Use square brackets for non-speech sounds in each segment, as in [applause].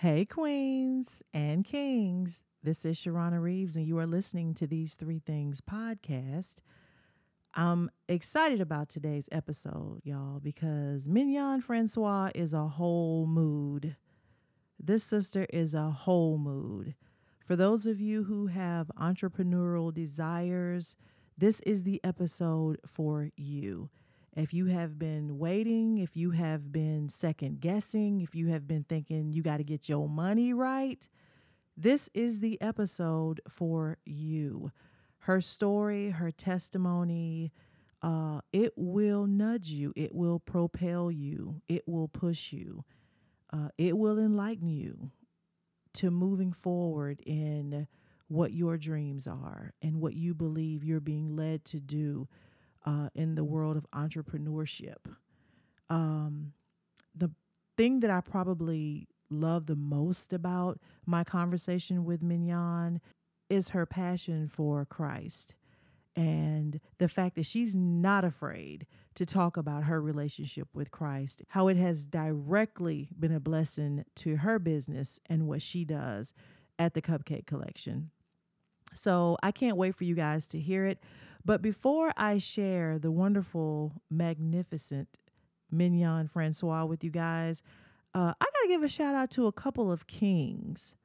Hey, queens and kings. This is Sharrona Reaves, and you are listening to These Three Things podcast. I'm excited about today's episode, y'all, because Mignon Francois is a whole mood. This sister is a whole mood. For those of you who have entrepreneurial desires, this is the episode for you. If you have been waiting, if you have been second guessing, if you have been thinking you got to get your money right, this is the episode for you. Her story, her testimony, uh, it will nudge you, it will propel you, it will push you, uh, it will enlighten you to moving forward in what your dreams are and what you believe you're being led to do uh, in the world of entrepreneurship. Um, the thing that I probably love the most about my conversation with Mignon is her passion for Christ and the fact that she's not afraid to talk about her relationship with Christ, how it has directly been a blessing to her business and what she does at the Cupcake Collection. So I can't wait for you guys to hear it. But before I share the wonderful, magnificent Mignon Francois with you guys, uh, I got to give a shout out to a couple of kings.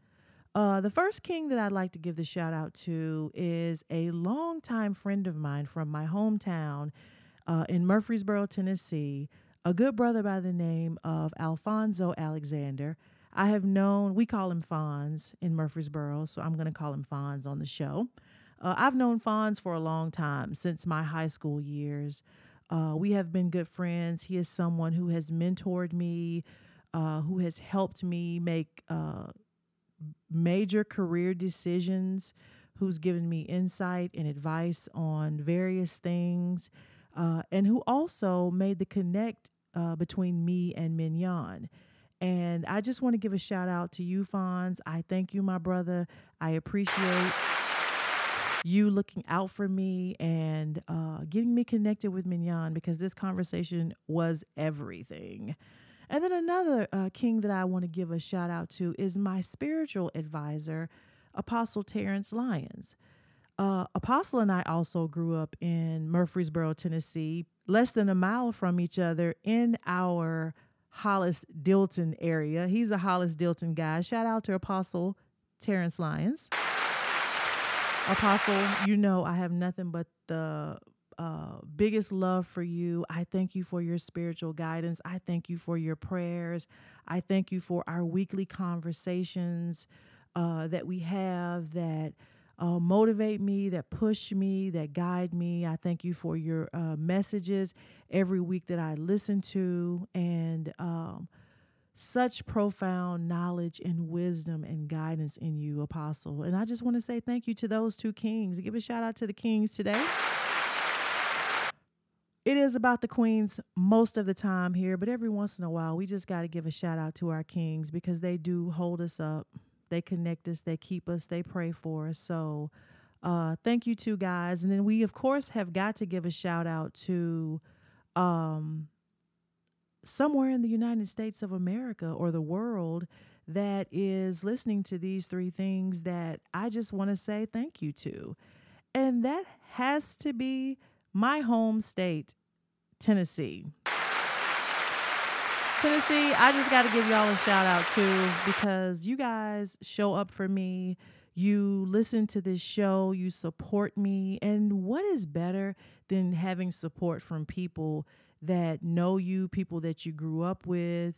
Uh, the first king that I'd like to give the shout out to is a longtime friend of mine from my hometown uh, in Murfreesboro, Tennessee, a good brother by the name of Alfonso Alexander. I have known, we call him Fonz in Murfreesboro, so I'm going to call him Fonz on the show. Uh, I've known Fonz for a long time, since my high school years. Uh, we have been good friends. He is someone who has mentored me, uh, who has helped me make uh, major career decisions, who's given me insight and advice on various things, uh, and who also made the connect uh, between me and Mignon. And I just want to give a shout out to you, Fonz. I thank you, my brother. I appreciate you looking out for me and uh, getting me connected with Mignon because this conversation was everything. And then another uh, king that I want to give a shout out to is my spiritual advisor, Apostle Terrence Lyons. Uh, Apostle and I also grew up in Murfreesboro, Tennessee, less than a mile from each other in our Hollis Dilton area. He's a Hollis Dilton guy. Shout out to Apostle Terrence Lyons. Apostle, you know I have nothing but the uh, biggest love for you. I thank you for your spiritual guidance. I thank you for your prayers. I thank you for our weekly conversations uh, that we have that uh, motivate me, that push me, that guide me. I thank you for your uh, messages every week that I listen to. And, um, such profound knowledge and wisdom and guidance in you, Apostle. And I just want to say thank you to those two kings. Give a shout out to the kings today. It is about the queens most of the time here, but every once in a while, we just got to give a shout out to our kings because they do hold us up. They connect us, they keep us, they pray for us. So, uh, thank you, two guys. And then we, of course, have got to give a shout out to um, somewhere in the United States of America or the world that is listening to these three things that I just want to say thank you to. And that has to be my home state, Tennessee. Tennessee, I just got to give y'all a shout out too because you guys show up for me. You listen to this show, you support me. And what is better than having support from people that know you, people that you grew up with.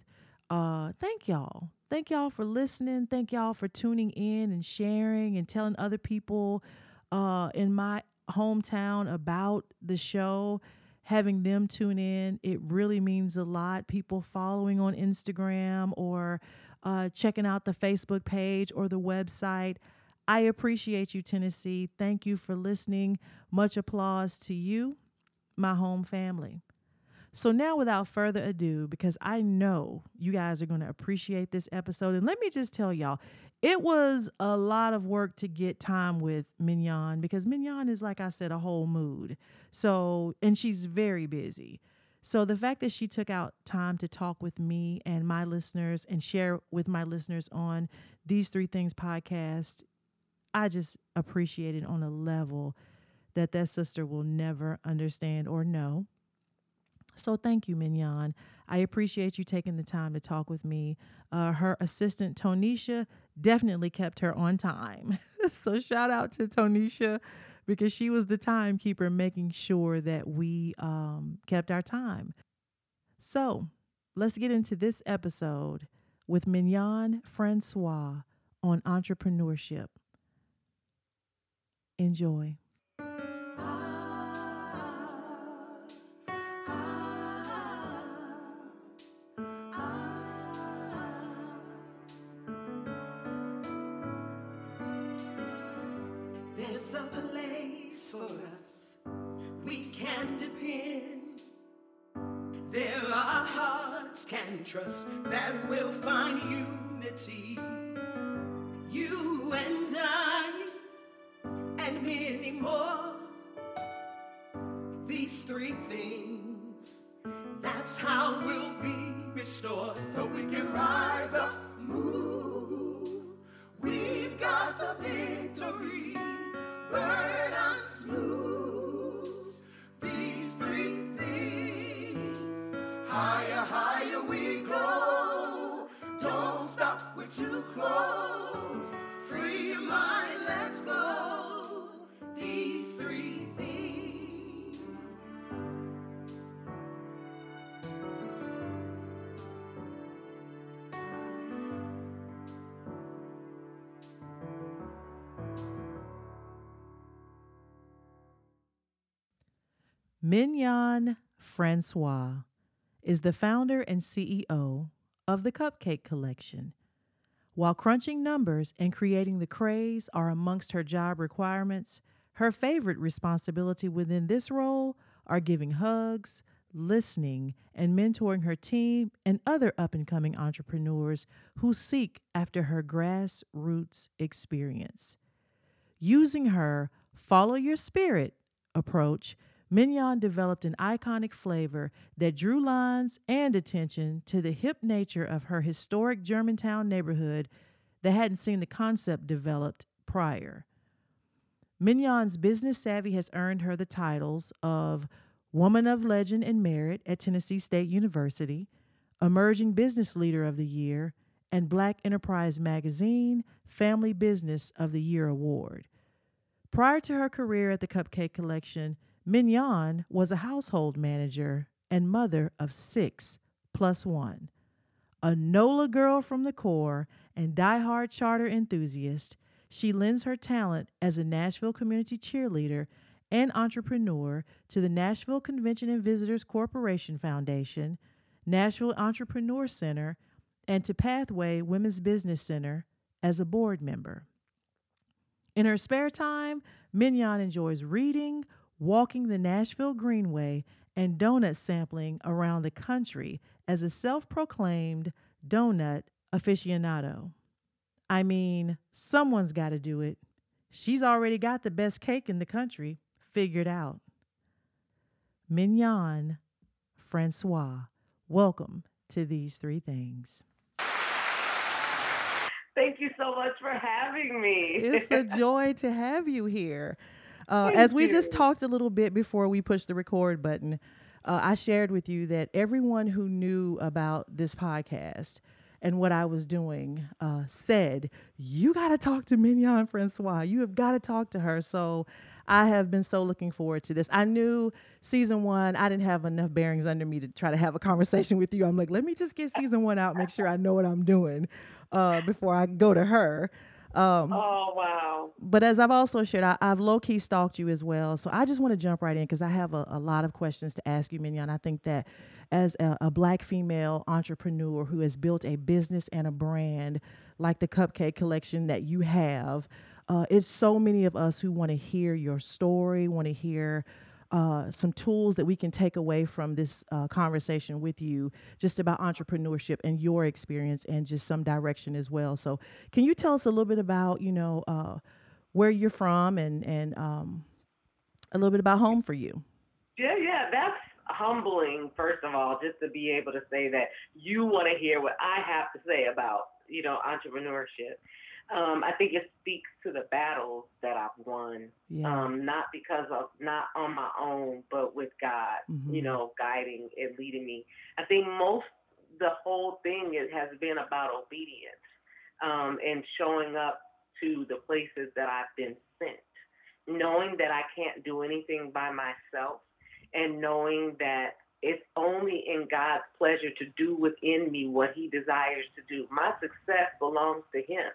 Uh, thank y'all. Thank y'all for listening. Thank y'all for tuning in and sharing and telling other people uh, in my hometown about the show, having them tune in. It really means a lot. People following on Instagram or uh, checking out the Facebook page or the website. I appreciate you, Tennessee. Thank you for listening. Much applause to you, my home family. So, now without further ado, because I know you guys are going to appreciate this episode, and let me just tell y'all, it was a lot of work to get time with Mignon because Mignon is, like I said, a whole mood. So, and she's very busy. So the fact that she took out time to talk with me and my listeners and share with my listeners on these three things podcast, I just appreciate it on a level that that sister will never understand or know. So thank you, Mignon. I appreciate you taking the time to talk with me. Uh, her assistant, Tonisha, definitely kept her on time. [laughs] so shout out to Tonisha because she was the timekeeper making sure that we um, kept our time. So let's get into this episode with Mignon Francois on entrepreneurship. Enjoy. Can depend. There our hearts can trust that we'll find unity. You and I, and many more. These three things, that's how we'll be restored. So we can rise up, move. We've got the victory. Burdens close. Free your mind, let's go. These three things. Mignon Francois is the founder and CEO of the Cupcake Collection. While crunching numbers and creating the craze are amongst her job requirements, her favorite responsibility within this role are giving hugs, listening, and mentoring her team and other up and coming entrepreneurs who seek after her grassroots experience. Using her follow your spirit approach, Mignon developed an iconic flavor that drew lines and attention to the hip nature of her historic Germantown neighborhood that hadn't seen the concept developed prior. Mignon's business savvy has earned her the titles of Woman of Legend and Merit at Tennessee State University, Emerging Business Leader of the Year, and Black Enterprise Magazine Family Business of the Year Award. Prior to her career at the Cupcake Collection, Mignon was a household manager and mother of six plus one. A NOLA girl from the core and die-hard charter enthusiast, she lends her talent as a Nashville community cheerleader and entrepreneur to the Nashville Convention and Visitors Corporation Foundation, Nashville Entrepreneur Center, and to Pathway Women's Business Center as a board member. In her spare time, Mignon enjoys reading, walking the Nashville Greenway, and donut sampling around the country as a self proclaimed donut aficionado. I mean, someone's got to do it. She's already got the best cake in the country figured out. Mignon Francois, welcome to these three things. Thank you so much for having me. It's a [laughs] joy to have you here. Uh, as we you. just talked a little bit before we pushed the record button, uh, I shared with you that everyone who knew about this podcast and what I was doing uh, said, You got to talk to Mignon Francois. You have got to talk to her. So I have been so looking forward to this. I knew season one, I didn't have enough bearings under me to try to have a conversation with you. I'm like, let me just get season one out, make sure I know what I'm doing uh, before I go to her. Um, oh wow! But as I've also shared, I, have low key stalked you as well. So I just want to jump right in because I have a, a, lot of questions to ask you, Mignon. I think that as a, a, black female entrepreneur who has built a business and a brand like the Cupcake Collection that you have, uh, it's so many of us who want to hear your story, want to hear uh, some tools that we can take away from this uh, conversation with you just about entrepreneurship and your experience and just some direction as well. So, can you tell us a little bit about, you know, uh, where you're from and, and um, a little bit about home for you? Yeah, yeah, that's humbling, first of all, just to be able to say that you want to hear what I have to say about, you know, entrepreneurship. Um, I think it speaks to the battles that I've won. Yeah. Um, not because of not on my own, but with God, Mhm. you know, guiding and leading me. I think most the whole thing it has been about obedience um, and showing up to the places that I've been sent, knowing that I can't do anything by myself, and knowing that it's only in God's pleasure to do within me what He desires to do. My success belongs to Him.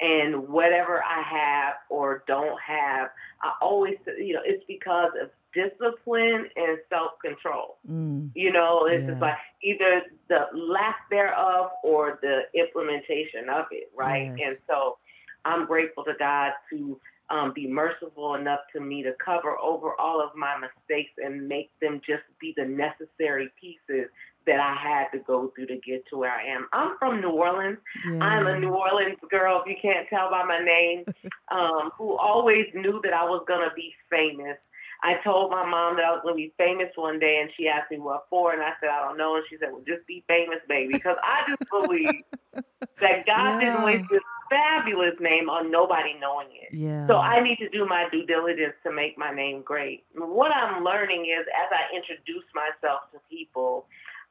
And whatever I have or don't have, I always, you know, it's because of discipline and self control. Mm. You know, it's just like either the lack thereof or the implementation of it, right? Yes. And so I'm grateful to God to um, be merciful enough to me to cover over all of my mistakes and make them just be the necessary pieces that I had to go through to get to where I am. I'm from New Orleans. Yeah. I'm a New Orleans girl, if you can't tell by my name, [laughs] um, who always knew that I was going to be famous. I told my mom that I was going to be famous one day, and she asked me what for, and I said, I don't know. And she said, Well, just be famous, baby. Because I just believe [laughs] that God Yeah. didn't waste this fabulous name on nobody knowing it. Yeah. So I need to do my due diligence to make my name great. What I'm learning is as I introduce myself to people,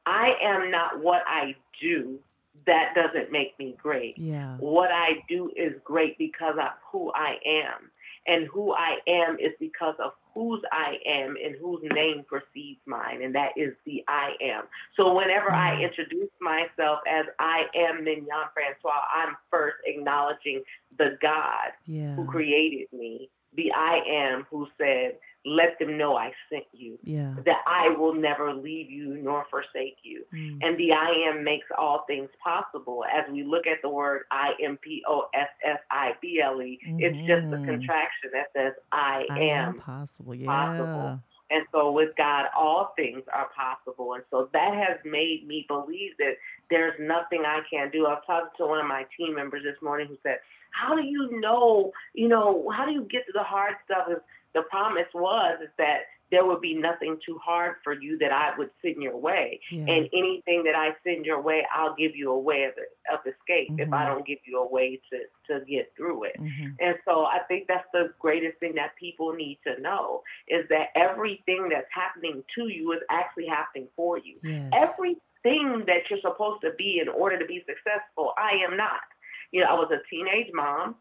I am not what I do. That doesn't make me great. Yeah. What I do is great because of who I am. And who I am is because of whose I am and whose name precedes mine, and that is the I am. So whenever I Mhm. introduce myself as I am Mignon Francois, I'm first acknowledging the God Yeah. who created me, the I am who said, Let them know I sent you, Yeah. that I will never leave you nor forsake you. Mm. And the I am makes all things possible. As we look at the word I M P O S S I B L E, it's just a Mhm. contraction that says I, I am. am possible. Yeah. possible. And so with God, all things are possible. And so that has made me believe that there's nothing I can't do. I was talking to one of my team members this morning who said, How do you know, you know, how do you get to the hard stuff? Is the promise was is that there would be nothing too hard for you that I would send your way. Yeah. And anything that I send your way, I'll give you a way of, of escape if I Mhm. don't give you a way to, to get through it. Mhm. And so I think that's the greatest thing that people need to know is that everything that's happening to you is actually happening for you. Yes. Everything that you're supposed to be in order to be successful, I am not. You know, I was a teenage mom.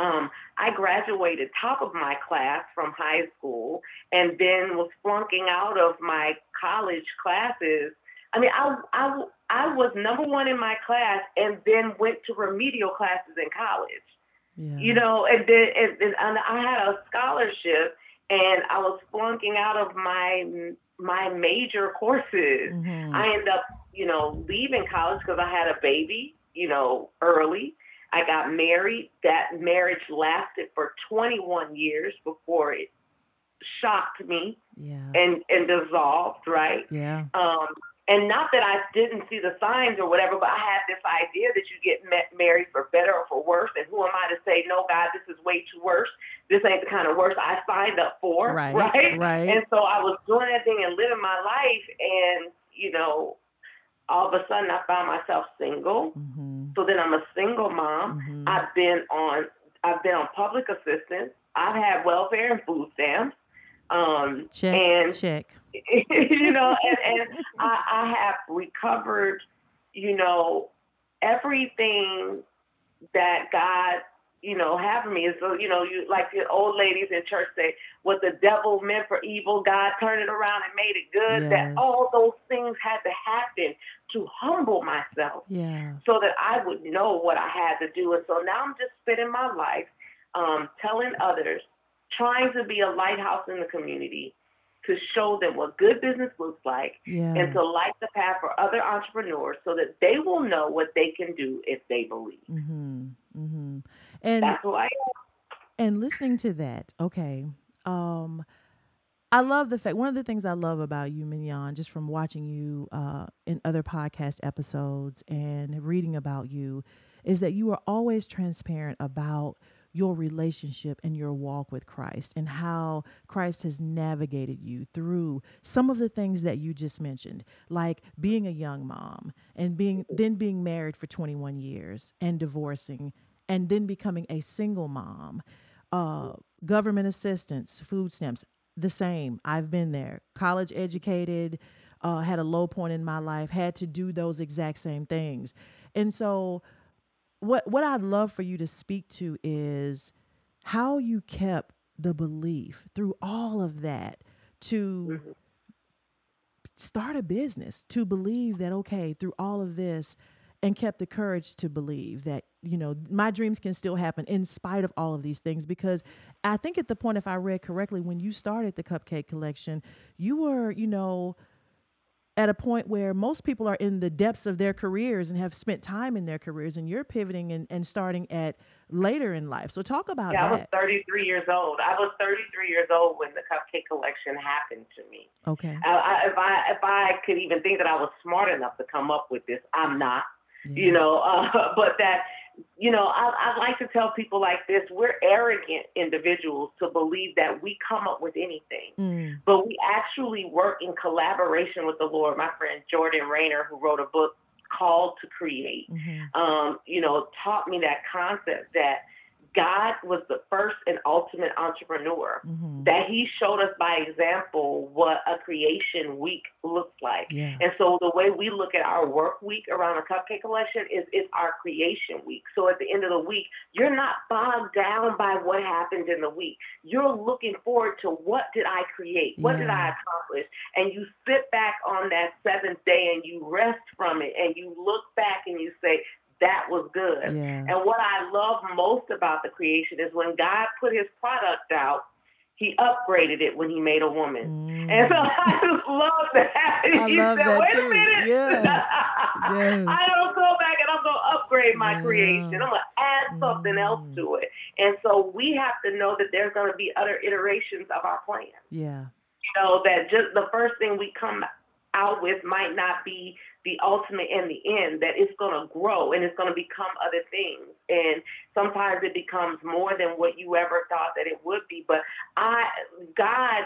Um, I graduated top of my class from high school and then was flunking out of my college classes. I mean, I, I, I was number one in my class and then went to remedial classes in college yeah. you know, and then and, and and I had a scholarship, and I was flunking out of my my major courses. Mhm. I ended up, you know, leaving college because I had a baby, you know, early. I got married. That marriage lasted for 21 years before it shocked me yeah. and and dissolved, right? yeah. Um, and not that I didn't see the signs or whatever, but I had this idea that you get met, married for better or for worse. And who am I to say, no, God, this is way too worse. This ain't the kind of worse I signed up for, Right. [laughs] right? Right. And so I was doing that thing and living my life, and you know, all of a sudden I found myself single. Mhm. So then I'm a single mom. Mhm. I've been on I've been on public assistance. I've had welfare and food stamps. Um, check. and check. [laughs] you know, and, [laughs] and I, I have recovered, you know, everything that God, you know, have for me. And so, you know, you like the old ladies in church say, what the devil meant for evil, God turned it around and made it good. Yes. That all those things had to happen to humble myself Yeah. so that I would know what I had to do. And so now I'm just spending my life um, telling others, trying to be a lighthouse in the community to show them what good business looks like Yeah. and to light the path for other entrepreneurs so that they will know what they can do if they believe. Mhm. Mhm. And That's who I am. and listening to that, okay. Um I love the fact one of the things I love about you, Mignon, just from watching you uh in other podcast episodes and reading about you, is that you are always transparent about your relationship and your walk with Christ and how Christ has navigated you through some of the things that you just mentioned, like being a young mom and being then being married for 21 years and divorcing and then becoming a single mom. Uh, government assistance, food stamps, the same. I've been there. College educated, uh, had a low point in my life, had to do those exact same things. And so what what I'd love for you to speak to is how you kept the belief through all of that to Mhm. start a business, to believe that okay, through all of this and kept the courage to believe that you know my dreams can still happen in spite of all of these things because i think at the point if i read correctly when you started the cupcake collection you were you know at a point where most people are in the depths of their careers and have spent time in their careers and you're pivoting and, and starting at later in life so talk about Yeah, I was that 33 years old. I was 33 years old when the cupcake collection happened to me. okay I, I, if I if I could even think that I was smart enough to come up with this, I'm not. Yeah. You know, uh, [laughs] but that you know, I, I like to tell people like this: we're arrogant individuals to believe that we come up with anything. Mm, but we actually work in collaboration with the Lord. My friend Jordan Raynor, who wrote a book called to create, mhm, um, you know, taught me that concept that God was the first and ultimate entrepreneur. mhm. That He showed us by example what a creation week looks like. yeah And so the way we look at our work week around a cupcake collection is it's our creation week. So at the end of the week, you're not bogged down by what happened in the week. You're looking forward to what did I create? What did I accomplish? And you sit back on that seventh day and you rest from it and you look back and you say, that was good. yeah And what I love most about the creation is when God put his product out, he upgraded it when he made a woman. And so Mm. I just love that. I he love said, that wait too. a minute. Yeah. [laughs] Yes. I don't go back and I'm going to upgrade my Yeah. creation. I'm going to add something else Mm. to it. And so we have to know that there's going to be other iterations of our plan. yeah You know, that just the first thing we come out with might not be the ultimate and the end, that it's going to grow and it's going to become other things. And sometimes it becomes more than what you ever thought that it would be. But I, God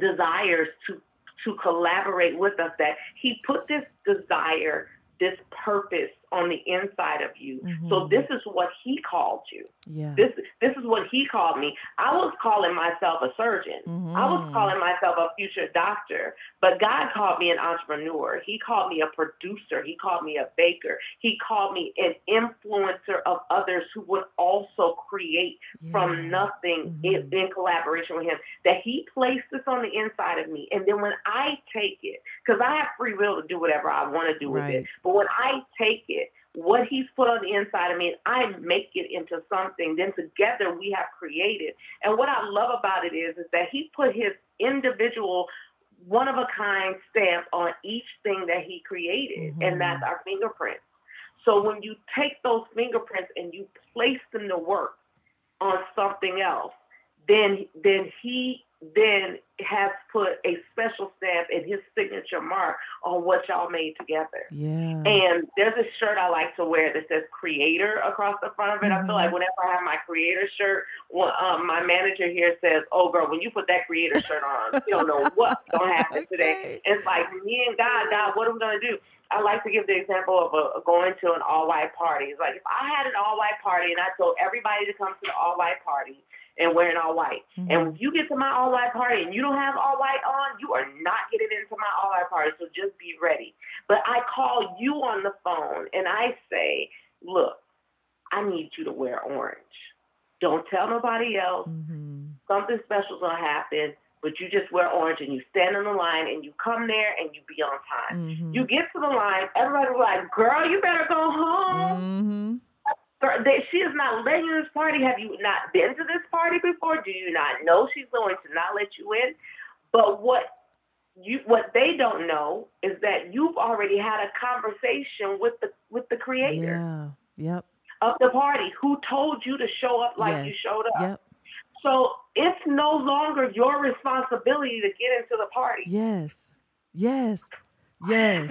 desires to to collaborate with us that he put this desire this purpose on the inside of you so Mhm. this is what he called you yeah this this is what he called me i was calling myself a surgeon I was Mhm. calling myself a future doctor, but God called me an entrepreneur. He called me a producer. He called me a baker. He called me an influencer of others who would also create Yeah. from nothing in, Mhm. in collaboration with Him. That He placed this on the inside of me. And then when I take it, because I have free will to do whatever I want to do with Right. it, but when I take it, what he's put on the inside of me, I make it into something. Then together we have created. And what I love about it is, is that he put his individual, one of a kind stamp on each thing that he created, Mhm. and that's our fingerprints. So when you take those fingerprints and you place them to work on something else, then then he then has put a special stamp and his signature mark on what y'all made together. yeah And there's a shirt I like to wear that says creator across the front of it. I feel like whenever I have my creator shirt, well, um, my manager here says, Oh, girl, when you put that creator shirt on, you don't know [laughs] what's going to happen today. Okay. It's like me and God, God, what are we going to do? I like to give the example of a, going to an all white party. It's like if I had an all white party and I told everybody to come to the all white party and wearing all white, Mhm. and when you get to my all white party and you don't have all white on, you are not getting into my all white party. So just be ready. But I call you on the phone and I say, look, I need you to wear orange. Don't tell nobody else. Mhm. Something special's gonna happen, but you just wear orange and you stand on the line and you come there and you be on time. Mhm. You get to the line, everybody was like, girl, you better go home. Mhm. They, she is not letting you this party. Have you not been to this party before? Do you not know she's going to not let you in? But what you what they don't know is that you've already had a conversation with the with the creator Yeah. Yep. of the party who told you to show up like you showed up. Yep. So it's no longer your responsibility to get into the party. Yes. Yes. Yes.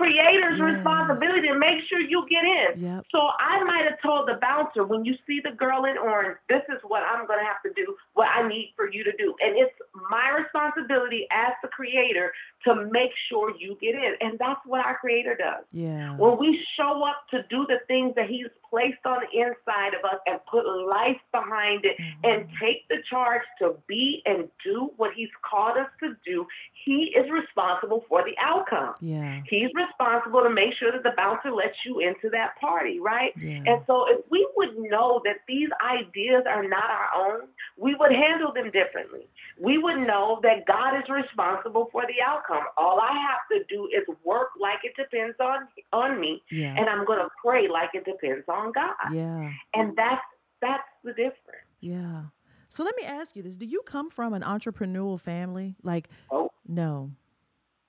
It is the creator's Yes. responsibility to make sure you get in. Yep. So I might have told the bouncer, when you see the girl in orange, this is what I'm going to have to do, what I need for you to do. And it's my responsibility as the creator to make sure you get in. And that's what our creator does. Yeah. When we show up to do the things that he's placed on the inside of us and put life behind it and Mhm. take the charge to be and do what he's called us to do, he is responsible for the outcome. Yeah. He's responsible to make sure that the bouncer lets you into that party, right? Yeah. And so if we would know that these ideas are not our own, we would handle them differently. We would know that God is responsible for the outcome. All I have to do is work like it depends on on me, Yeah. and I'm going to pray like it depends on God. Yeah. And that's that's the difference. Yeah. So let me ask you this: Do you come from an entrepreneurial family? Like, Oh. no.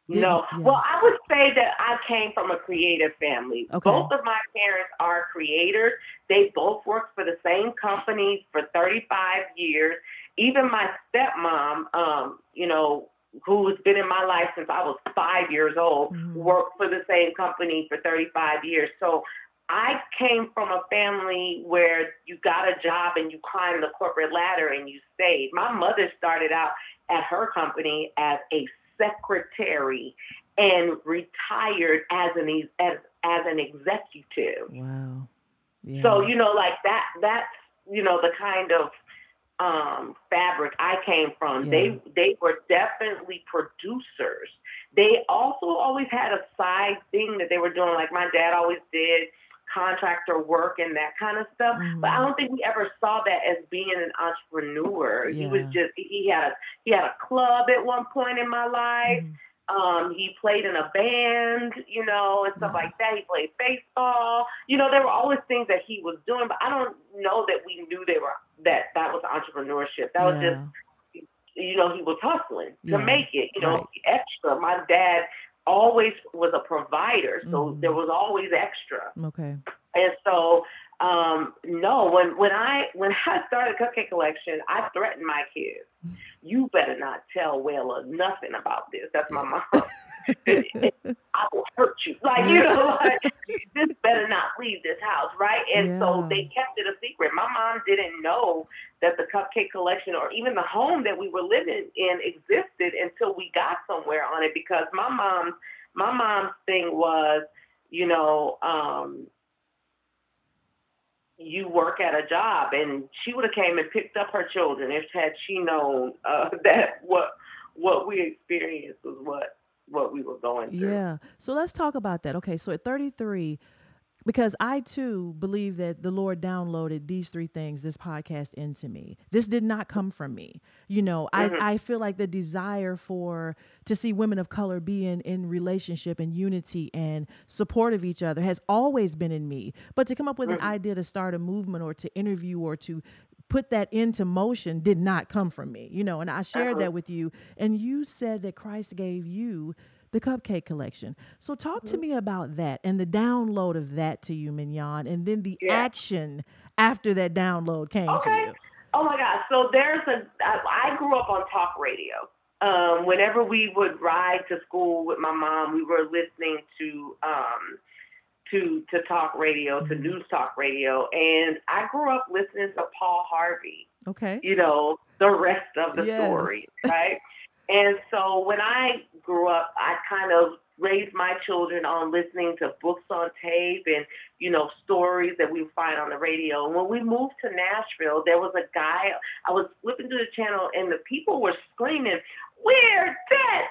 Didn't- No. yeah. Well, I would say that I came from a creative family. Okay. Both of my parents are creators. They both worked for the same company for 35 years. Even my stepmom, um, you know, who's been in my life since I was five years old, Mhm. worked for the same company for 35 years. So I came from a family where you got a job and you climbed the corporate ladder and you stayed. My mother started out at her company as a secretary and retired as an as as an executive. Wow. Yeah. So you know, like that. That's you know the kind of um, fabric I came from. Yeah. They they were definitely producers. They also always had a side thing that they were doing, like my dad always did contractor work and that kind of stuff. But I Mhm. don't think we ever saw that as being an entrepreneur. He was just he had a he had a club at one point in my life. Mhm. Um, he played in a band, you know, and stuff like that. He played baseball. You know, there were always things that he was doing, but I don't know that we knew they were that that was entrepreneurship. That was just you know, he was hustling to Yeah, make it, you know, right. extra. My dad always was a provider, so Mhm. there was always extra. Okay. And so, um, no, when when I when [laughs] I started Cupcake Collection, I threatened my kids. You better not tell Wella nothing about this. That's my mom. [laughs] [laughs] I will hurt you. Like, you know, [laughs] like, just better not leave this house, right? And so they kept it a secret. My mom didn't know that the Cupcake Collection or even the home that we were living in existed until we got somewhere on it because my mom, my mom's thing was, you know, um, you work at a job and she would have came and picked up her children if had she known uh, [laughs] that what what we experienced was what what we were going through. Yeah. So let's talk about that. Okay. So at 33, because I too believe that the Lord downloaded these three things, this podcast into me. This did not come from me. You know, Mhm. I, I feel like the desire for to see women of color be in, in relationship and unity and support of each other has always been in me. But to come up with an Mhm. idea to start a movement or to interview or to put that into motion did not come from me. You know, and I shared that with you. And you said that Christ gave you the cupcake collection. So talk to Mhm. me about that and the download of that to you, Mignon, and then the Yeah. action after that download came to Okay. you. Oh my God. So there's a. I, I grew up on talk radio. Um, whenever we would ride to school with my mom, we were listening to um, to to talk radio, to Mhm. news talk radio, and I grew up listening to Paul Harvey. Okay. you know, the rest of the Yes. story, [laughs] right? and so when I grew up, I kind of raised my children on listening to books on tape and, you know, stories that we find on the radio. And when we moved to Nashville, there was a guy, I was flipping through the channel and the people were screaming, We're free!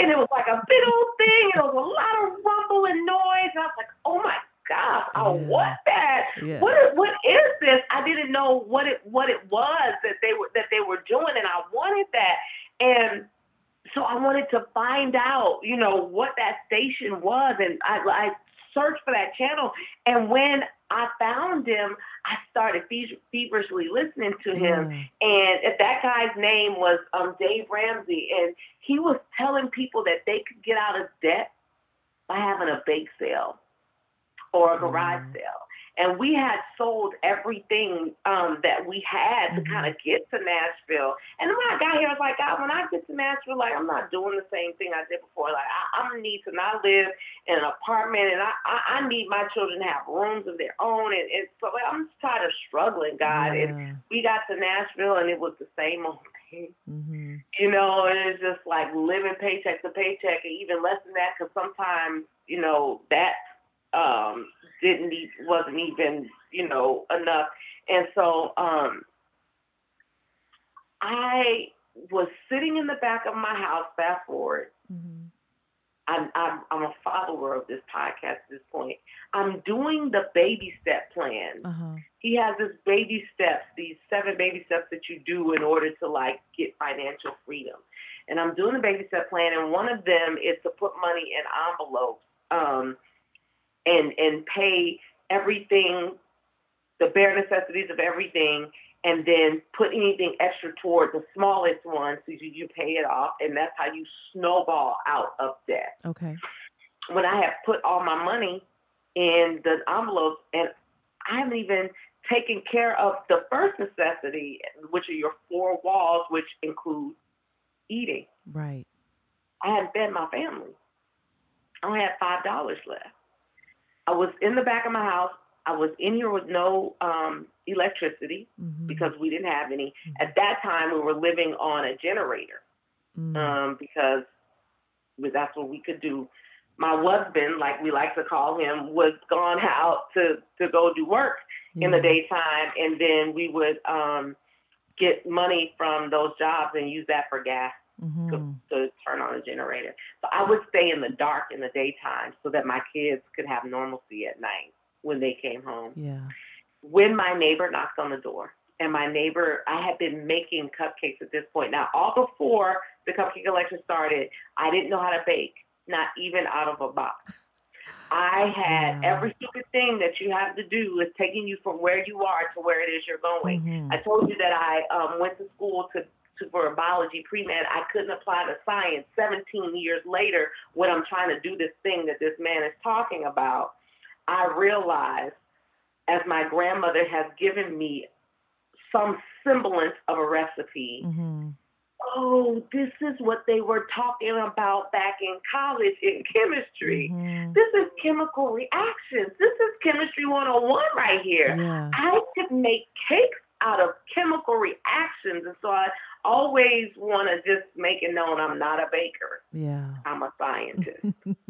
And it was like a big old thing and it was a lot of rumble and noise. And I was like, oh my gosh, I Yeah. want that. Yeah. What is, what is this? I didn't know what it what it was that they were that they were doing, and I wanted that. And so I wanted to find out, you know, what that station was, and I, I searched for that channel. And when I found him, I started feverishly listening to him. Yeah. And if that guy's name was um, Dave Ramsey, and he was telling people that they could get out of debt by having a bake sale or a garage Wow. sale. And we had sold everything um, that we had to kind of get to Nashville. And then when I got here, I was like, God, when I get to Nashville, like I'm not doing the same thing I did before. Like I, I'm gonna need to not live in an apartment, and I, I, I need my children to have rooms of their own. And, and so like, I'm just tired of struggling, God. And we got to Nashville, and it was the same old [laughs] thing Mhm. you know, and it's just like living paycheck to paycheck, and even less than that, because sometimes, you know, that um, didn't e- wasn't even, you know, enough. And so, um, I was sitting in the back of my house. Fast forward, Mhm. I'm, I'm I'm a follower of this podcast at this point. I'm doing the baby step plan Uh-huh. he has this baby steps, these seven baby steps that you do in order to like get financial freedom. And I'm doing the baby step plan, and one of them is to put money in envelopes um, and and pay everything, the bare necessities of everything, and then put anything extra toward the smallest one so you, you pay it off, and that's how you snowball out of debt Okay. when I have put all my money in the envelopes and I haven't even taken care of the first necessity, which are your four walls, which include eating. Right. I hadn't fed my family. I only had five dollars left. I was in the back of my house. I was in here with no um, electricity Mhm. because we didn't have any. Mhm. At that time, we were living on a generator Mm. um, because that's what we could do. My husband, like we like to call him, was gone out to to go do work in the daytime, and then we would um, get money from those jobs and use that for gas Mhm. to, to turn on a generator. So I would stay in the dark in the daytime so that my kids could have normalcy at night when they came home Yeah. when my neighbor knocked on the door, and my neighbor, I had been making cupcakes at this point. Now, all before the cupcake collection started, I didn't know how to bake, not even out of a box. I had Wow. every stupid thing that you have to do is taking you from where you are to where it is you're going. Mhm. I told you that I um, went to school to, to for biology pre med. I couldn't apply to science. 17 years later, when I'm trying to do this thing that this man is talking about, I realized as my grandmother has given me some semblance of a recipe. Mhm. Oh, this is what they were talking about back in college in chemistry. Mhm. This is chemical reactions. This is chemistry 101 right here. Yeah. I could make cakes out of chemical reactions. And so I always want to just make it known I'm not a baker, Yeah. I'm a scientist. [laughs]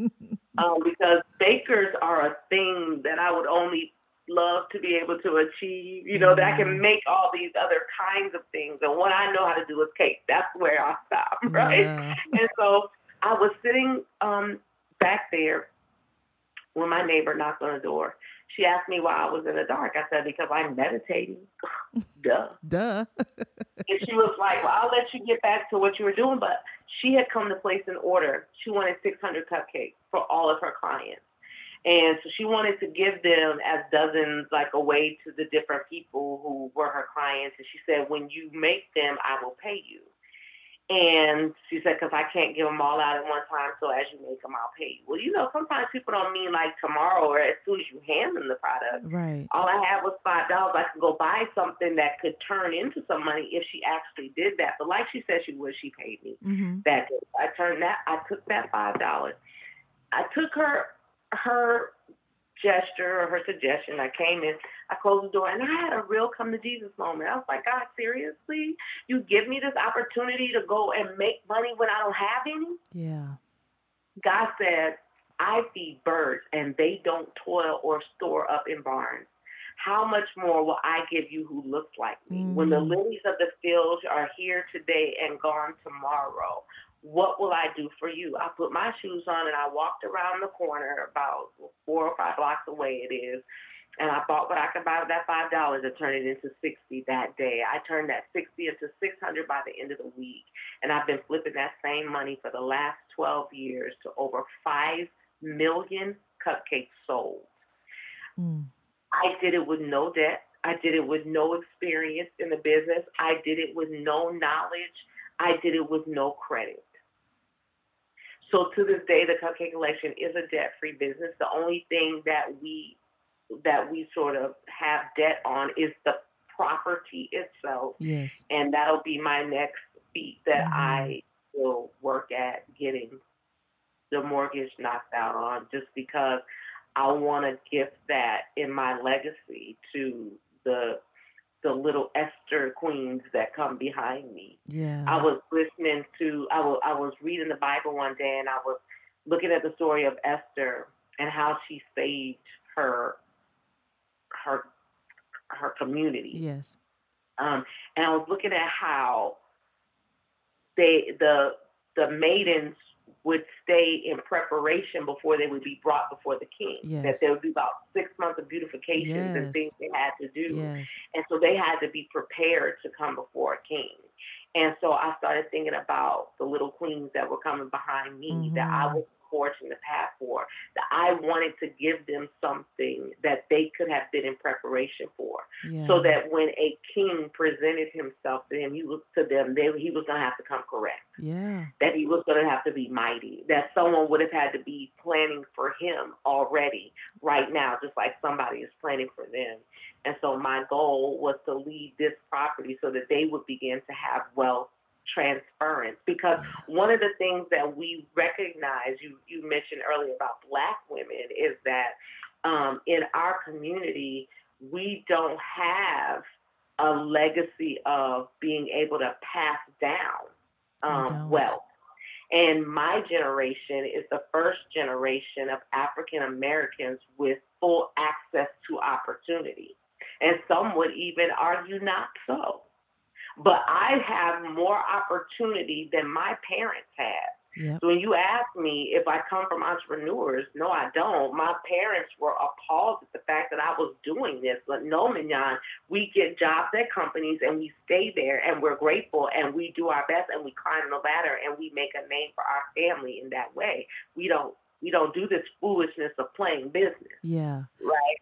um, because bakers are a thing that I would only love to be able to achieve. You know, that I can make all these other kinds of things. And what I know how to do is cake. That's where I stop, [laughs] right? Yeah. and so I was sitting um, back there when my neighbor knocked on the door. She asked me why I was in the dark. I said, because I'm meditating. [laughs] Duh. Duh. [laughs] And she was like, well, I'll let you get back to what you were doing. But she had come to place an order. She wanted 600 cupcakes for all of her clients. And so she wanted to give them as dozens, like away to the different people who were her clients. And she said, when you make them, I will pay you. And she said, because I can't give them all out at one time, so as you make them, I'll pay you. Well, you know, sometimes people don't mean like tomorrow or as soon as you hand them the product. Right. All I had was five dollars. I could go buy something that could turn into some money if she actually did that. But like she said she would, she paid me mm-hmm. that day. I turned that. I took that five dollars. I took her her gesture or her suggestion. I came in. I closed the door, and I had a real come to Jesus moment. I was like, God, seriously, you give me this opportunity to go and make money when I don't have any? Yeah. God said, I feed birds and they don't toil or store up in barns. How much more will I give you who looks like me? When the Mm. lilies of the field are here today and gone tomorrow, what will I do for you? I put my shoes on and I walked around the corner about four or five blocks away it is. And I bought what I could buy with that five dollars and turned it into sixty that day. I turned that sixty into six hundred by the end of the week. And I've been flipping that same money for the last 12 years to over 5 million cupcakes sold. Mm. I did it with no debt. I did it with no experience in the business. I did it with no knowledge. I did it with no credit. So to this day, the Cupcake Collection is a debt free business. The only thing that we that we sort of have debt on is the property itself. Yes. And that'll be my next feat that Mhm. I will work at getting the mortgage knocked out on just because I want to gift that in my legacy to the the little Esther queens that come behind me. Yeah. I was listening to I was I was reading the Bible one day and I was looking at the story of Esther and how she saved her her her community. yes. Um, and I was looking at how they the the maidens would stay in preparation before they would be brought before the king. Yes. That there would be about six months of beautifications Yes. and things they had to do. Yes. And so they had to be prepared to come before a king. And so I started thinking about the little queens that were coming behind me that I Mhm. was forging the path for, that I wanted to give them something that they could have been in preparation for. Yeah. So that when a king presented himself to him, he was to them, they, he was going to have to come correct. Yeah. That he was going to have to be mighty. That someone would have had to be planning for him already, right now, just like somebody is planning for them. And so my goal was to lead this property so that they would begin to have wealth transference. Because one of the things that we recognize, you, you mentioned earlier about black women, is that um, in our community, we don't have a legacy of being able to pass down um, wealth. And my generation is the first generation of African Americans with full access to opportunity. And some would even argue not so. But I have more opportunity than my parents had. Yep. So when you ask me if I come from entrepreneurs, no, I don't. My parents were appalled at the fact that I was doing this. But no, Mignon, we get jobs at companies and we stay there and we're grateful and we do our best and we climb the ladder and we make a name for our family in that way. We don't we don't do this foolishness of playing business Yeah. right?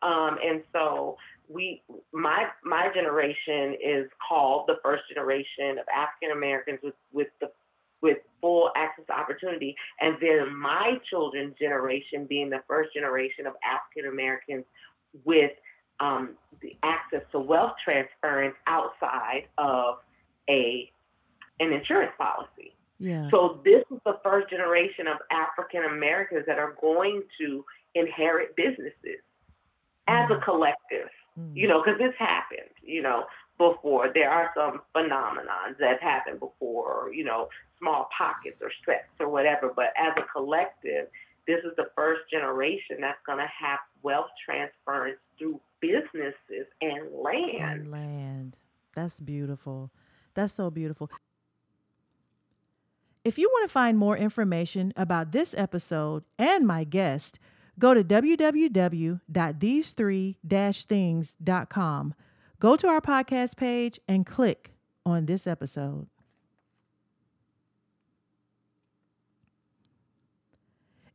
Um, and so we, my my generation is called the first generation of African Americans with with the with full access to opportunity, and then my children's generation being the first generation of African Americans with um, the access to wealth transference outside of a an insurance policy. Yeah. So this is the first generation of African Americans that are going to inherit businesses as a collective, Mm. you know, because this happened, you know, before. There are some phenomenons that have happened before, you know, small pockets or sects or whatever. But as a collective, this is the first generation that's going to have wealth transference through businesses and land. And land. That's beautiful. That's so beautiful. If you want to find more information about this episode and my guest, go to www.these3-things.com. Go to our podcast page and click on this episode.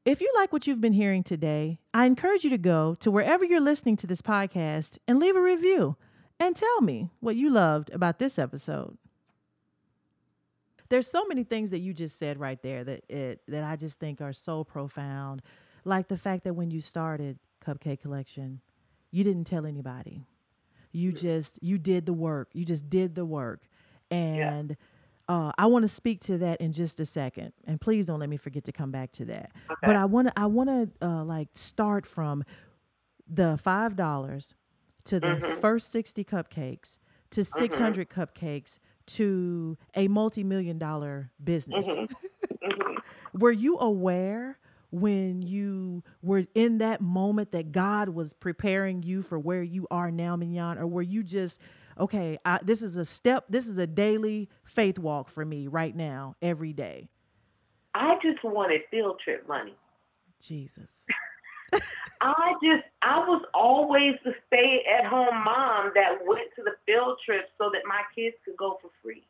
If you like what you've been hearing today, I encourage you to go to wherever you're listening to this podcast and leave a review and tell me what you loved about this episode. There's so many things that you just said right there that it that I just think are so profound. Like the fact that when you started Cupcake Collection, you didn't tell anybody. You just you did the work. You just did the work. And uh, I want to speak to that in just a second, and please don't let me forget to come back to that. Okay. But I want to I want to uh, like start from the five dollars to the Mhm. first sixty cupcakes to 600 cupcakes to a multi-million dollar business. Mhm. Mhm. Were you aware when you were in that moment that God was preparing you for where you are now, Mignon, or were you just okay? I, this is a step. This is a daily faith walk for me right now, every day. I just wanted field trip money. Jesus. [laughs] I just I was always the stay at home mom that went to the field trips so that my kids could go for free.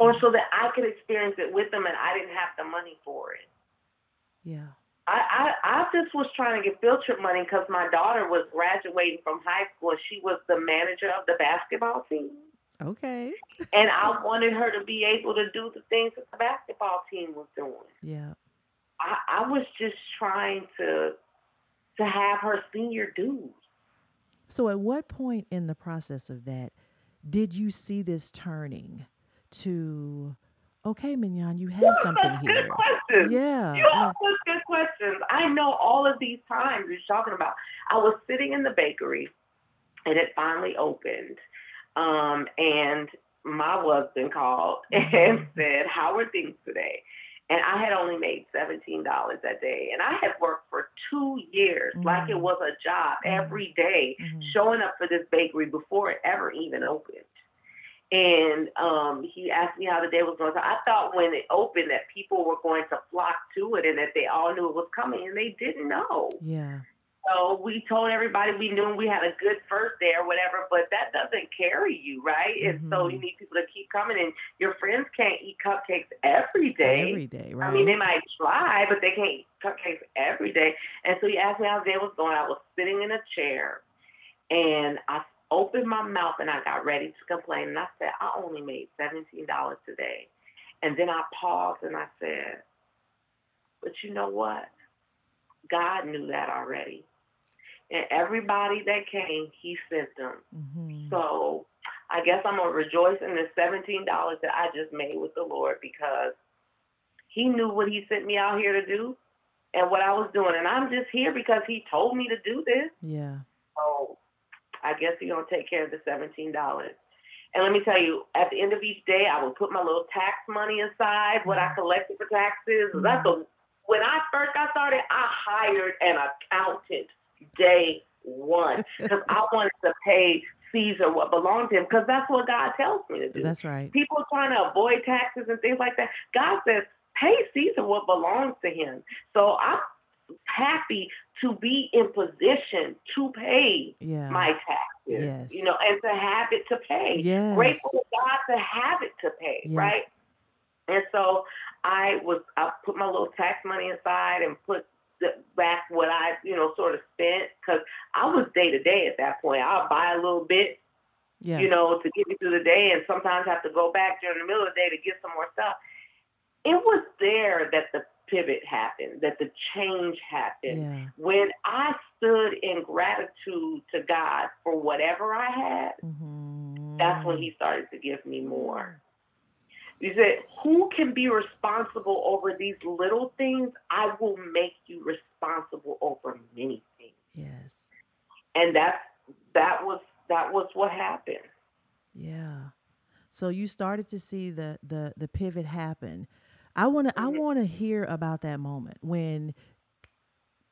Or so that I could experience it with them and I didn't have the money for it. Yeah. I, I, I just was trying to get field trip money because my daughter was graduating from high school and she was the manager of the basketball team. Okay. And I wanted her to be able to do the things that the basketball team was doing. Yeah. I, I was just trying to to have her senior dues. So, at what point in the process of that did you see this turning to, okay, Mignon, you have something [laughs] Good here? questions. Yeah. You ask good questions. I know all of these times you're talking about. I was sitting in the bakery, and it finally opened, um, and my husband called [laughs] Mm-hmm. and said, "How are things today?" And I had only made seventeen dollars that day, and I had worked for two years, like it Mhm. was a job Mhm. every day, Mhm. showing up for this bakery before it ever even opened. And um, he asked me how the day was going. So I thought when it opened that people were going to flock to it and that they all knew it was coming, and they didn't know. Yeah. So we told everybody we knew we had a good first day or whatever, but that doesn't carry you, right? And so you Mhm. need people to keep coming, and your friends can't eat cupcakes every day. Every day, right? I mean, they might try, but they can't eat cupcakes every day. And so he asked me how the day was going. I was sitting in a chair, and I opened my mouth and I got ready to complain. And I said, I only made seventeen dollars today. And then I paused and I said, But you know what? God knew that already. And everybody that came, He sent them. Mhm. So I guess I'm gonna rejoice in the seventeen dollars that I just made with the Lord because He knew what He sent me out here to do and what I was doing, and I'm just here because He told me to do this. Yeah. I guess He's gonna take care of the seventeen dollars. And let me tell you, at the end of each day, I would put my little tax money aside, what I mm-hmm. collected for taxes. Mm-hmm. That's a when I first got started, I hired an accountant day one [laughs] because I wanted to pay Caesar what belonged to him because that's what God tells me to do. That's right. People are trying to avoid taxes and things like that. God says, pay Caesar what belongs to him. So I'm happy to be in position to pay Yeah. my taxes. Yes. You know, and to have it to pay. Yes. Grateful to God to have it to pay, Yeah. right? And so I was I put my little tax money aside and put back what I you know sort of spent because I was day to day at that point. I'll buy a little bit, Yeah. you know, to get me through the day, and sometimes have to go back during the middle of the day to get some more stuff. It was there that the pivot happened, that the change happened yeah. when I stood in gratitude to God for whatever I had, Mhm. that's when He started to give me more. He said, Who can be responsible over these little things? I will make you responsible over many things. Yes. And that's that was that was what happened. Yeah. So you started to see the the the pivot happen. I want to I Mhm. want to hear about that moment when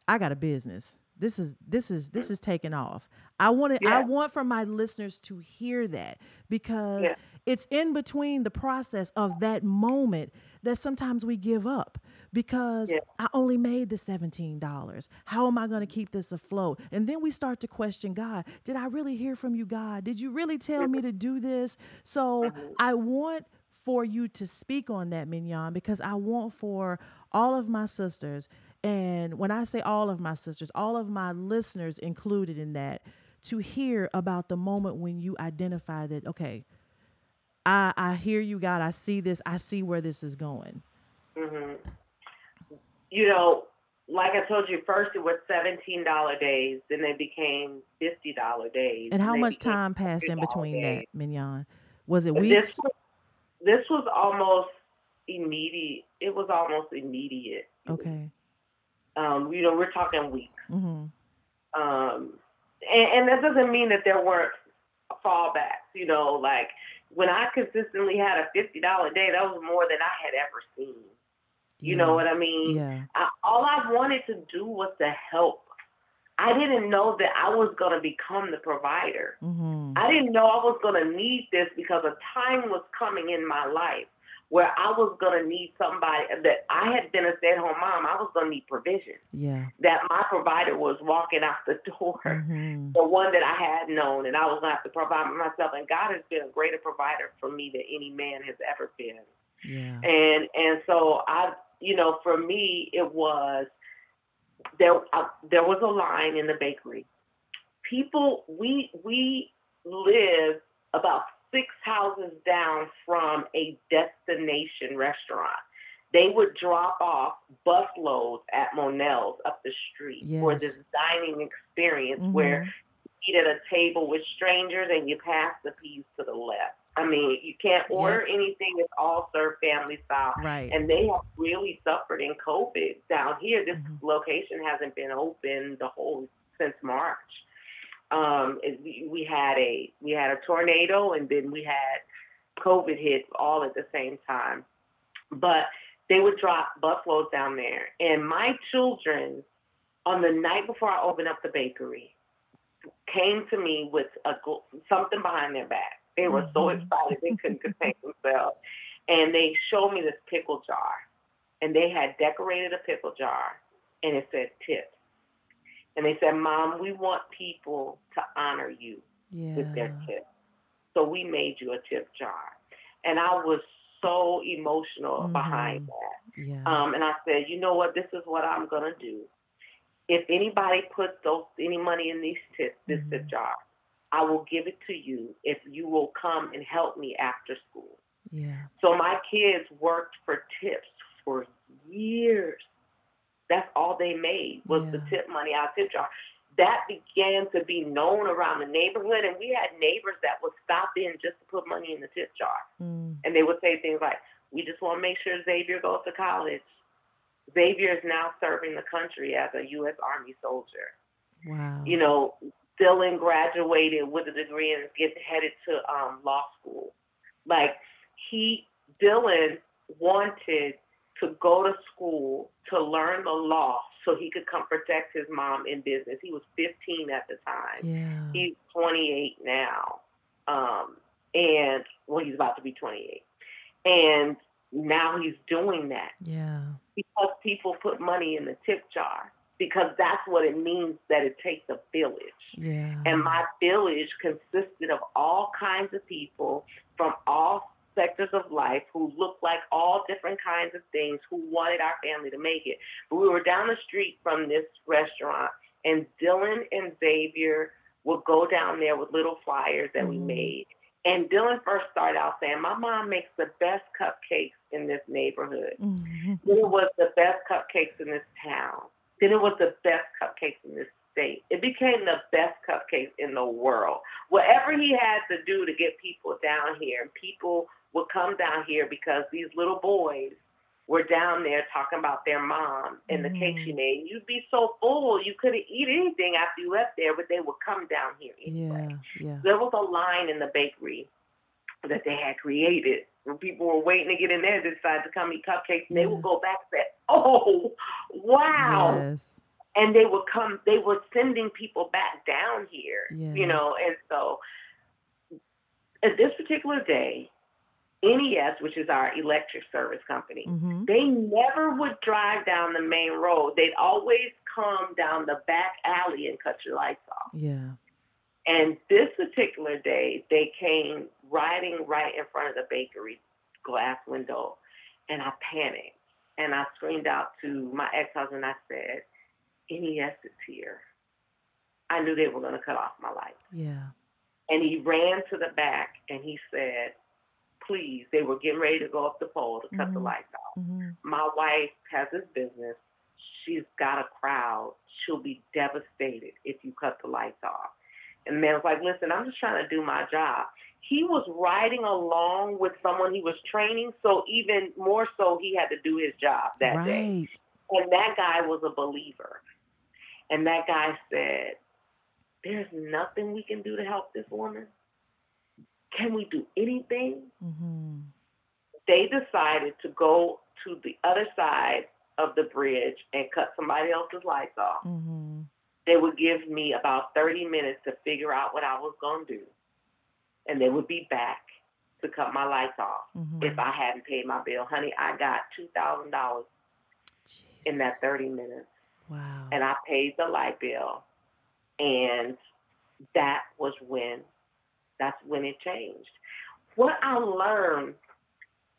I got a business. This is this is this is taking off. I want to I want for my listeners to hear that because Yeah. it's in between the process of that moment that sometimes we give up because Yeah. I only made the $17. How am I going to keep this afloat? And then we start to question God. Did I really hear from you, God? Did you really tell me to do this? So Mhm. I want for you to speak on that, Mignon, because I want for all of my sisters, and when I say all of my sisters, all of my listeners included in that, to hear about the moment when you identify that, okay, I, I hear you, God. I see this. I see where this is going. Mm-hmm. You know, like I told you, first it was seventeen dollar days, then they became fifty dollar days. And how much time passed in between days. that, Mignon? Was it weeks? This was, this was almost immediate. It was almost immediate. Okay. Um, you know, we're talking weeks. Mm-hmm. Um, and, and that doesn't mean that there weren't fallbacks. You know, like when I consistently had a fifty dollar day, that was more than I had ever seen. You know what I mean? Yeah. I, all I wanted to do was to help. I didn't know that I was going to become the provider. Mm-hmm. I didn't know I was going to need this because a time was coming in my life where I was going to need somebody that I had been a stay at home mom. I was going to need provision. Yeah. That my provider was walking out the [laughs] door, Mm-hmm. the one that I had known, and I was going to have to provide myself. And God has been a greater provider for me than any man has ever been. Yeah. And and so I, you know, for me it was there. Uh, there was a line in the bakery. People, we we live about six houses down from a destination restaurant. they would drop off busloads at Monell's up the street for this dining experience Mhm. where you eat at a table with strangers and you pass the peas to the left. I mean, you can't order anything; it's all served family style. Right. And they have really suffered in COVID down here. This Mhm. location hasn't been open the whole since March. Um, we, we had a we had a tornado, and then we had COVID hit all at the same time. But they would drop busloads down there, and my children, on the night before I opened up the bakery, came to me with a something behind their back. They were so Mhm. excited they couldn't [laughs] contain themselves, and they showed me this pickle jar, and they had decorated a pickle jar, and it said tip. And they said, "Mom, we want people to honor you with their Yeah. tip, so we made you a tip jar." And I was so emotional behind Mhm. that. Yeah. Um, and I said, you know what? This is what I'm gonna do. If anybody puts those any money in these tips, this tip Mhm. jar, I will give it to you if you will come and help me after school. yeah. So my kids worked for tips for years. That's all they made was the tip money out of tip jar. That began to be known around the neighborhood, and we had neighbors that would stop in just to put money in the tip jar Mm. and they would say things like, "We just want to make sure Xavier goes to college." Xavier is now serving the country as a U.S. Army soldier. Wow. You know, Dylan graduated with a degree and is getting headed to um, law school. Like he, Dylan wanted to go to school to learn the law so he could come protect his mom in business. He was 15 at the time yeah. he's 28 now, um, and well, he's about to be 28, and now he's doing that yeah. because people put money in the tip jar because that's what it means that it takes a village. Yeah. And my village consisted of all kinds of people from all sectors of life who looked like all different kinds of things who wanted our family to make it. But we were down the street from this restaurant, and Dylan and Xavier would go down there with little flyers that we Mhm. made. And Dylan first started out saying, My mom makes the best cupcakes in this neighborhood. Mhm. It was the best cupcakes in this town. Then it was the best cupcakes in this state. It became the best cupcakes in the world. Whatever he had to do to get people down here, and people would come down here because these little boys were down there talking about their mom and the cake she Mhm. made. You'd be so full you couldn't eat anything after you left there, but they would come down here anyway Yeah. Yeah. there was a line in the bakery that they had created when people were waiting to get in there they decided to come eat cupcakes and they would go back and say oh wow Yes. and they would come they were sending people back down here you know and so at this particular day NES which is our electric service company Mm-hmm. they never would drive down the main road they'd always come down the back alley and cut your lights off Yeah. And this particular day, they came riding right in front of the bakery glass window, and I panicked. And I screamed out to my ex husband, I said, NES is here. I knew they were going to cut off my lights. Yeah. And he ran to the back and he said, Please, they were getting ready to go up the pole to cut the Mhm. lights off. Mm-hmm. My wife has this business. She's got a crowd. She'll be devastated if you cut the lights off. And the man was like, listen, I'm just trying to do my job. He was riding along with someone he was training, so even more so, he had to do his job that day. And that guy was a believer. And that guy said, There's nothing we can do to help this woman. Can we do anything? Mm-hmm. They decided to go to the other side of the bridge and cut somebody else's lights off. Mm-hmm. They would give me about 30 minutes to figure out what I was going to do. And they would be back to cut my lights off Mm-hmm. if I hadn't paid my bill. Honey, I got $2,000 in that 30 minutes. Wow. and I paid the light bill, and that was when that's when it changed. What I learned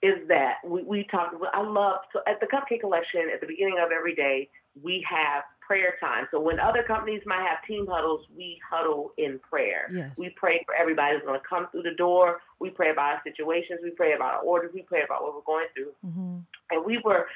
is that we, we talked. I love so at the cupcake collection at the beginning of every day we have prayer time. So when other companies might have team huddles, we huddle in prayer. yes. We pray for everybody who's going to come through the door. We pray about our situations. We pray about our orders. We pray about what we're going through. mm-hmm. And we were,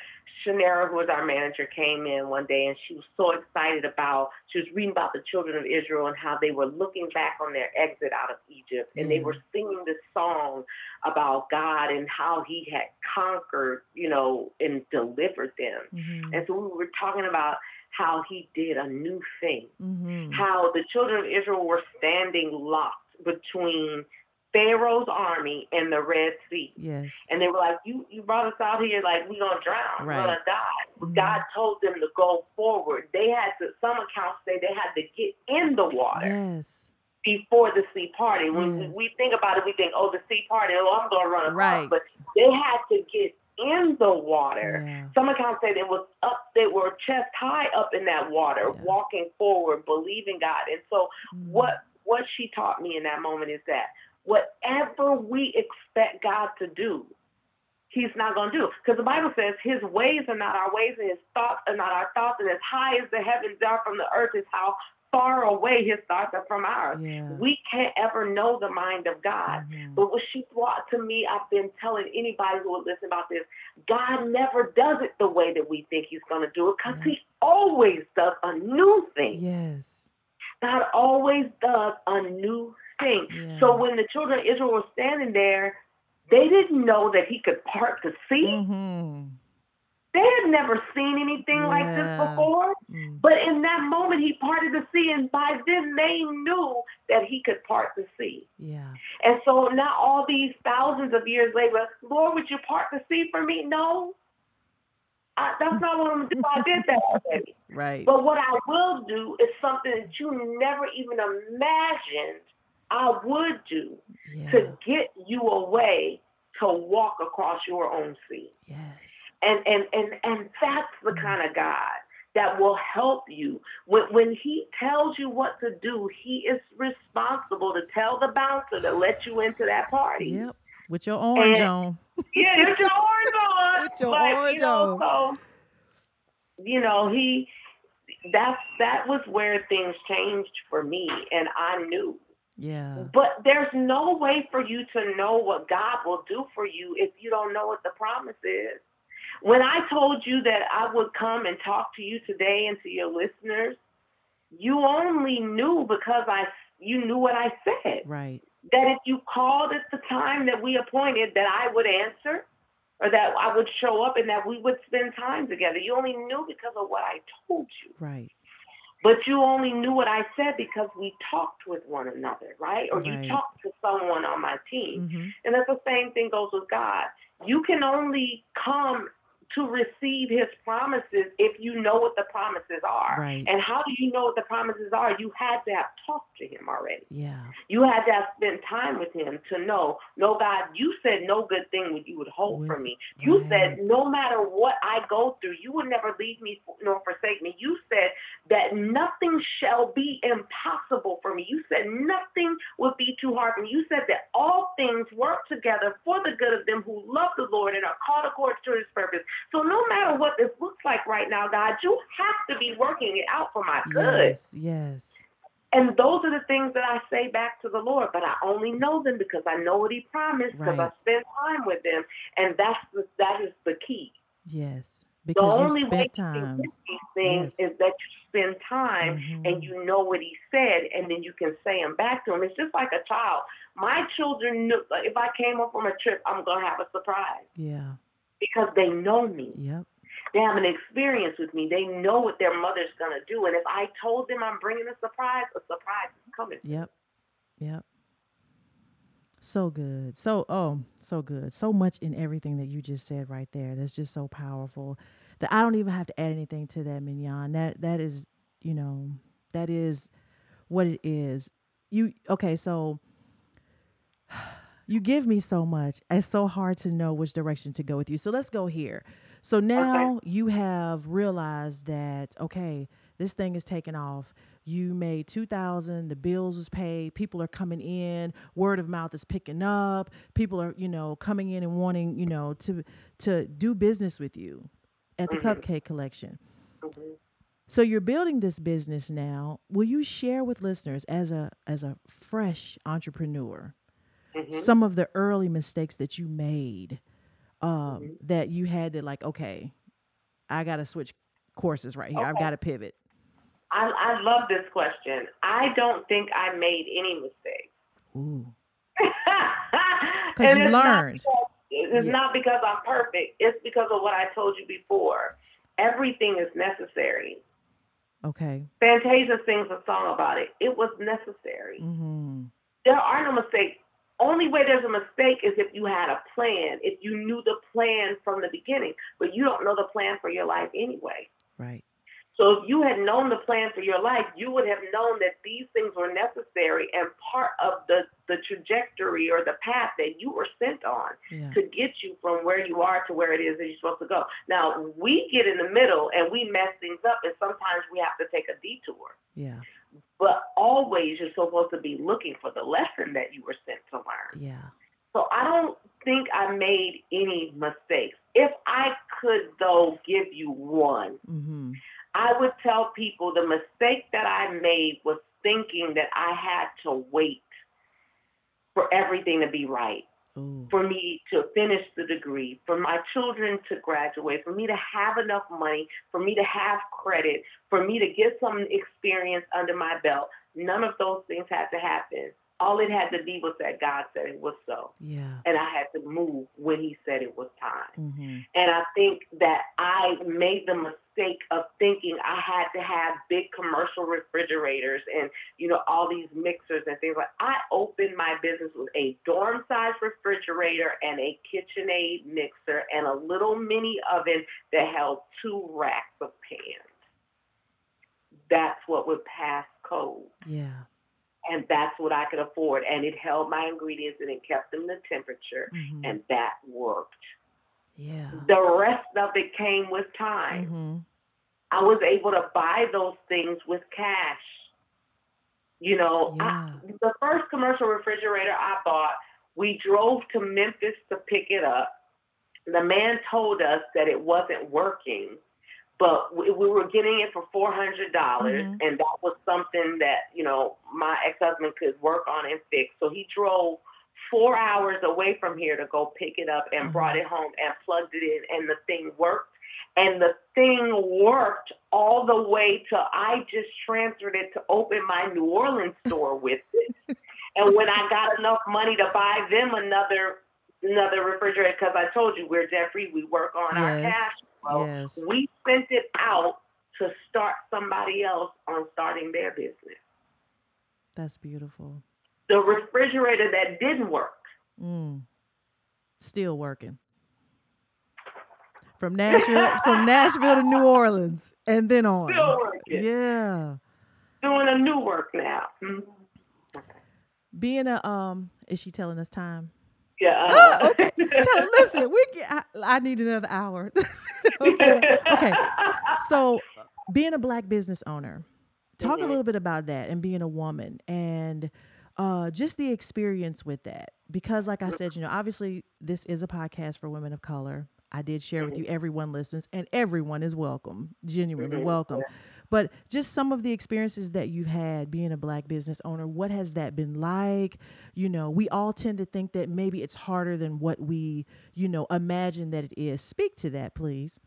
Shanera, who was our manager, came in one day and she was so excited about, she was reading about the children of Israel and how they were looking back on their exit out of Egypt. And they Mm. were singing this song about God and how he had conquered, you know, and delivered them. Mhm. And so we were talking about how he did a new thing, Mhm. how the children of Israel were standing locked between Pharaoh's army and the Red Sea. Yes. And they were like, You you brought us out here like we gonna drown, Right. we're gonna die. Mhm. God told them to go forward. They had to some accounts say they had to get in the water Yes. before the sea party. When Yes. we, we think about it, we think, Oh, the sea party, oh I'm gonna run across Right. but they had to get in the water. Yeah. Some accounts say it was up, they were chest high up in that water, Yeah. walking forward, believing God. And so, Mm. what what she taught me in that moment is that whatever we expect God to do, He's not going to do. Because the Bible says His ways are not our ways, and His thoughts are not our thoughts. And as high as the heavens are from the earth, is how far away His thoughts are from ours. Yeah. We can't ever know the mind of God. Mhm. But what she brought to me, I've been telling anybody who will listen about this, God never does it the way that we think He's going to do it because Yeah. He always does a new thing. Yes. God always does a new thing. Yeah. So when the children of Israel were standing there, they didn't know that He could part the sea. Mhm. They had never seen anything like this before. Mm. But in that moment, He parted the sea, and by then they knew that He could part the sea. Yeah. And so now, all these thousands of years later, Lord, would you part the sea for me? No. I, that's not what I'm going to do. I did that already. [laughs] Right. But what I will do is something that you never even imagined I would do Yeah. to get you away to walk across your own sea. Yes. And and and and that's the Mm. kind of God that will help you. When when he tells you what to do, he is responsible to tell the bouncer to let you into that party. Yep. With your orange And- on. [laughs] Yeah, it's your orange on. With your but, orange you know, on. So, you know, he that's that was where things changed for me and I knew. Yeah. But there's no way for you to know what God will do for you if you don't know what the promise is. When I told you that I would come and talk to you today and to your listeners, you only knew because I you knew what I said. Right. That if you called at the time that we appointed that I would answer or that I would show up and that we would spend time together. You only knew because of what I told you. Right. But you only knew what I said because we talked with one another, right? Or Right. you talked to someone on my team. hmm And that's the same thing goes with God. You can only come to receive his promises if you know what the promises are. Right. And how do you know what the promises are? You had to have talked to him already. Yeah. You had to have spent time with him to know, no, God, you said no good thing would you would hold Would- from me. You right. said no matter what I go through, you would never leave me nor forsake me. You said that nothing shall be impossible for me. You said nothing would be too hard for me. You said that all things work together for the good of them who love the Lord and are called according to his purpose. So no matter what this looks like right now, God, you have to be working it out for my good. Yes. Yes. And those are the things that I say back to the Lord, but I only know them because I know what He promised because Right. I spend time with Him, and that's the, that is the key. Yes. because The only you way spent you can time. get these things Yes. is that you spend time Mhm. and you know what He said, and then you can say them back to Him. It's just like a child. My children knew if I came up from a trip, I'm gonna have a surprise Yeah. Because they know me. Yep. They have an experience with me. They know what their mother's gonna do, and if I told them I'm bringing a surprise, a surprise is coming. Yep. Yep. So good. So oh, so good. So much in everything that you just said right there. That's just so powerful. That I don't even have to add anything to that, Mignon. That that is, you know, that is what it is. You okay, so you give me so much. It's so hard to know which direction to go with you. So let's go here. So now you have realized that okay, this thing is taking off. You made 2000, the bills was paid, people are coming in, word of mouth is picking up, people are, you know, coming in and wanting, you know, to to do business with you at the Mhm. Cupcake Collection. Mhm. So you're building this business now. Will you share with listeners as a as a fresh entrepreneur Mhm. some of the early mistakes that you made um, Mm-hmm. that you had to like, okay, I got to switch courses right here. I've got to pivot. I, I love this question. I don't think I made any mistakes. Ooh. [laughs] And you it's not learned. because- It's Yeah. not because I'm perfect. It's because of what I told you before. Everything is necessary. Okay. Fantasia sings a song about it. It was necessary. Mm-hmm. There are no mistakes. Only way there's a mistake is if you had a plan, if you knew the plan from the beginning, but you don't know the plan for your life anyway. Right. So if you had known the plan for your life, you would have known that these things were necessary and part of the, the trajectory or the path that you were sent on Yeah. to get you from where you are to where it is that you're supposed to go. Now, we get in the middle and we mess things up, and sometimes we have to take a detour. Yeah. But always you're supposed to be looking for the lesson that you were sent to learn. Yeah. So I don't think I made any mistakes. If I could, though, give you one, Mm-hmm. I would tell people the mistake that I made was thinking that I had to wait for everything to be right, Ooh. for me to finish the degree, for my children to graduate, for me to have enough money, for me to have credit, for me to get some experience under my belt. None of those things had to happen. All it had to be was that God said it was so. Yeah. And I had to move when He said it was time. Mm-hmm. And I think that I made the mistake of thinking I had to have big commercial refrigerators and, you know, all these mixers and things like I opened my business with a dorm size refrigerator and a KitchenAid mixer and a little mini oven that held two racks of pans. That's what would pass code Yeah. And that's what I could afford. And it held my ingredients and it kept them the temperature, Mm-hmm. and that worked. Yeah. The rest of it came with time. Mm-hmm. I was able to buy those things with cash. You know, I, the first commercial refrigerator I bought, we drove to Memphis to pick it up. The man told us that it wasn't working, but we, we were getting it for four hundred dollars, Mhm. and that was something that you know my ex husband could work on and fix. So he drove four hours away from here to go pick it up and Mhm. brought it home and plugged it in, and the thing worked. And the thing worked all the way till I just transferred it to open my New Orleans store [laughs] with it. and when I got enough money to buy them another another refrigerator, because I told you we're debt free, we work on our cash flow. Yes. We sent it out to start somebody else on starting their business. That's beautiful. The refrigerator that didn't work. Mm. Still working. From Nashville from [laughs] Nashville to New Orleans and then on. Still working. Yeah. Doing a new work now. Mhm. Being a um is she telling us time? Yeah. Oh, okay. Tell, listen, we get, I, I need another hour. [laughs] okay. okay. So, being a black business owner, talk a Mhm. little bit about that and being a woman and uh, just the experience with that. Because, like I said, you know, obviously this is a podcast for women of color. I did share with you everyone listens and everyone is welcome, genuinely Mhm. welcome. But just some of the experiences that you've had being a black business owner, what has that been like? You know, we all tend to think that maybe it's harder than what we, you know, imagine that it is. Speak to that, please.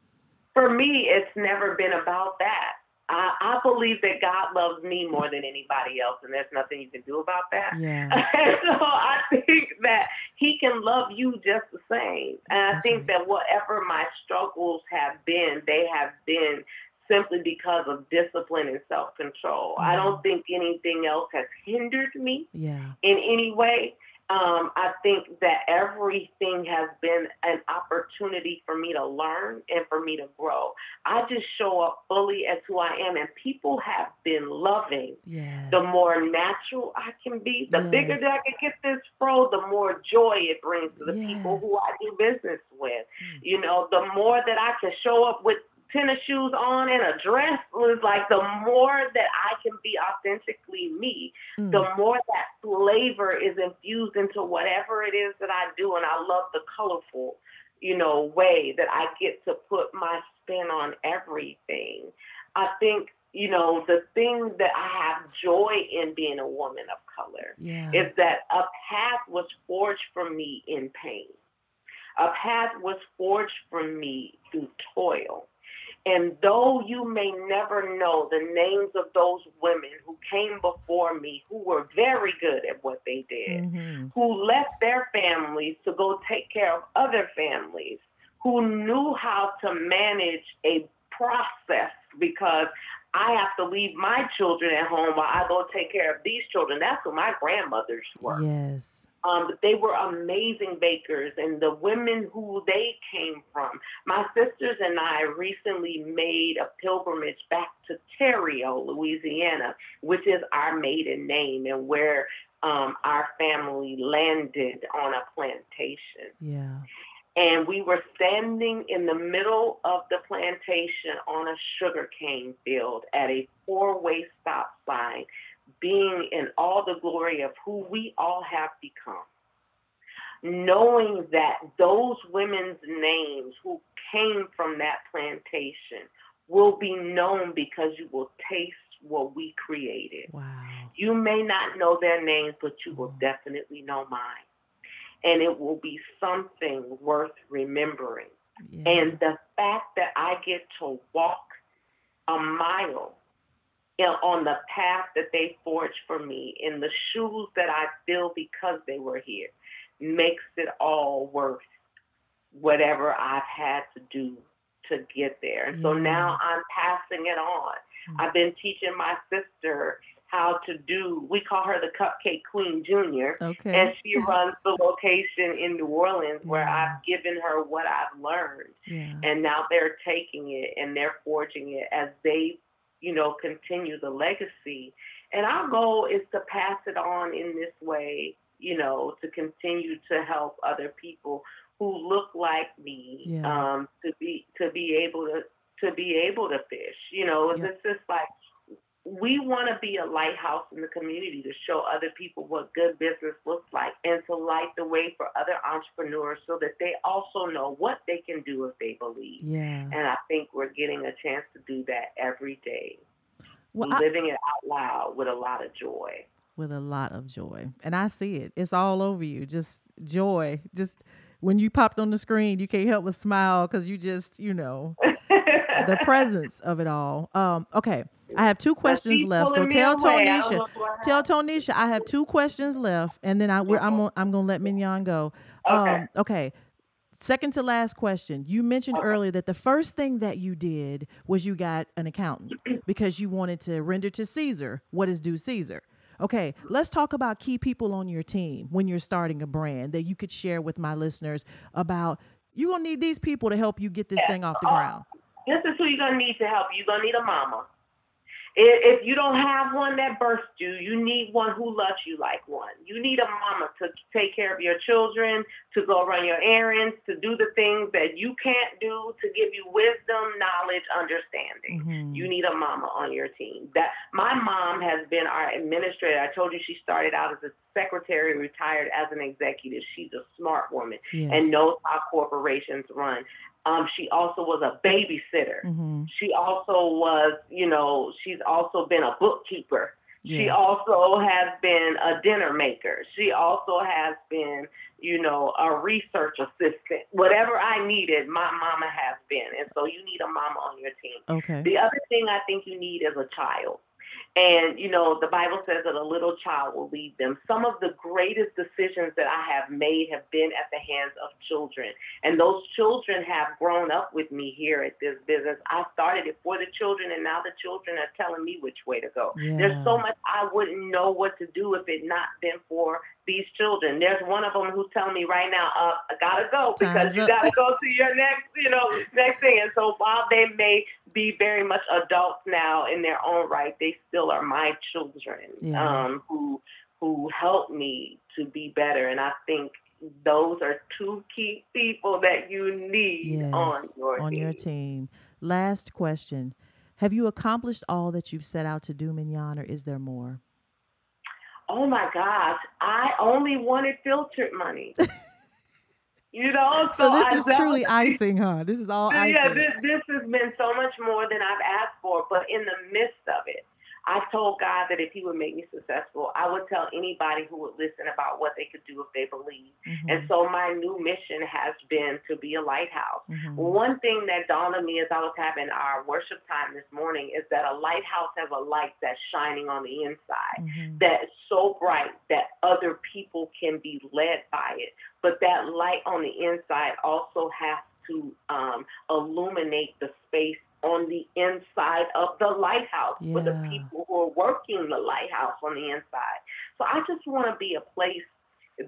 For me, it's never been about that. I, I believe that God loves me more than anybody else, and there's nothing you can do about that. Yeah. [laughs] So I think that he can love you just the same. And I think right. that whatever my struggles have been, they have been simply because of discipline and self control. I Mhm. don't think anything else has hindered me Yeah. in any way. Um, I think that everything has been an opportunity for me to learn and for me to grow. I just show up fully as who I am, and people have been loving Yes. the more natural I can be, the bigger that I can get this fro, the more joy it brings to the people who I do business with. Mm. You know, the more that I can show up with tennis shoes on and a dress was like the more that I can be authentically me, Mm. the more that flavor is infused into whatever it is that I do and I love the colorful, you know, way that I get to put my spin on everything. I think you know, the thing that I have joy in being a woman of color yeah. is that a path was forged for me in pain. A path was forged for me through toil. And though you may never know the names of those women who came before me, who were very good at what they did, Mm-hmm. who left their families to go take care of other families, who knew how to manage a process because I have to leave my children at home while I go take care of these children. That's what my grandmothers were. Yes. Um, but they were amazing bakers, and the women who they came from. My sisters and I recently made a pilgrimage back to Theriot, Louisiana, which is our maiden name and where um, our family landed on a plantation. Yeah. And we were standing in the middle of the plantation on a sugarcane field at a four way stop sign, being in all the glory of who we all have become. Knowing that those women's names who came from that plantation will be known because you will taste what we created. Wow. You may not know their names, but you will mm-hmm. definitely know mine. And it will be something worth remembering. Yeah. And the fact that I get to walk a mile on the path that they forged for me, in the shoes that I feel because they were here, makes it all worth whatever I've had to do to get there. And so Yeah. now I'm passing it on. Mm. I've been teaching my sister how to do, we call her the Cupcake Queen Junior okay. and she runs the location in New Orleans where Yeah. I've given her what I've learned. yeah. And now they're taking it and they're forging it as they, you know, continue the legacy. And our goal is to pass it on in this way, you know, to continue to help other people who look like me, Yeah. um, to be to be able to to be able to fish. You know, Yeah. it's just like we want to be a lighthouse in the community to show other people what good business looks like and to light the way for other entrepreneurs so that they also know what they can do if they believe. yeah. And I think we're getting a chance to do that every day, Well, I, living it out loud with a lot of joy. with a lot of joy. And I see it. It's all over you. Just joy. Just when you popped on the screen, you can't help but smile because you just, you know, the presence of it all. Um, okay. I have two questions left. So tell away. I don't Tonisha. Tell. Tonisha I have two questions left, and then I we're, I'm gonna, I'm gonna let Mignon go. Okay. Um, okay. Second to last question. You mentioned Okay. earlier that the first thing that you did was you got an accountant [clears throat] because you wanted to render to Caesar what is due Caesar. Okay, let's talk about key people on your team when you're starting a brand that you could share with my listeners about. You're gonna need these people to help you get this thing off the Oh, ground. This is who you're gonna need to help. you. You're gonna need a mama. If if you don't have one that birthed you, you need one who loves you like one. You need a mama to take care of your children, to go run your errands, to do the things that you can't do, to give you wisdom, knowledge, understanding. Mhm. You need a mama on your team. That my mom has been our administrator. I told you she started out as a secretary, retired as an executive. She's a smart woman Yes. and knows how corporations run. Um, she also was a babysitter. Mhm. She also was, you know, she's also been a bookkeeper. She also has been a dinner maker. She also has been, you know, a research assistant. Whatever I needed, my mama has been. And so you need a mama on your team. Okay. The other thing I think you need is a child. And, you know, the Bible says that a little child will lead them. Some of the greatest decisions that I have made have been at the hands of children. And those children have grown up with me here at this business. I started it for the children, and now the children are telling me which way to go. There's so much I wouldn't know what to do if it not been for these children. There's one of them who's telling me right now, uh, I gotta go because Time's you up. gotta go to your next, you know, next thing. And so while they may be very much adults now in their own right, they still are my children Yeah. um, who who help me to be better. And I think those are two key people that you need Yes, on your on team. your team. Last question. Have you accomplished all that you've set out to do, Mignon, or is there more? Oh my gosh, I only wanted filtered money. you know, [laughs] So, I this is truly icing, huh? This is all icing. Yeah, this, this has been so much more than I've asked for, but in the midst of it, I told God that if He would make me successful, I would tell anybody who would listen about what they could do if they believe. Mhm. And so my new mission has been to be a lighthouse. Mhm. One thing that dawned on me as I was having our worship time this morning is that a lighthouse has a light that's shining on the inside Mhm. that's so bright that other people can be led by it. But that light on the inside also has to um, illuminate the space on the inside of the lighthouse for the people who are working the lighthouse on the inside. So I just want to be a place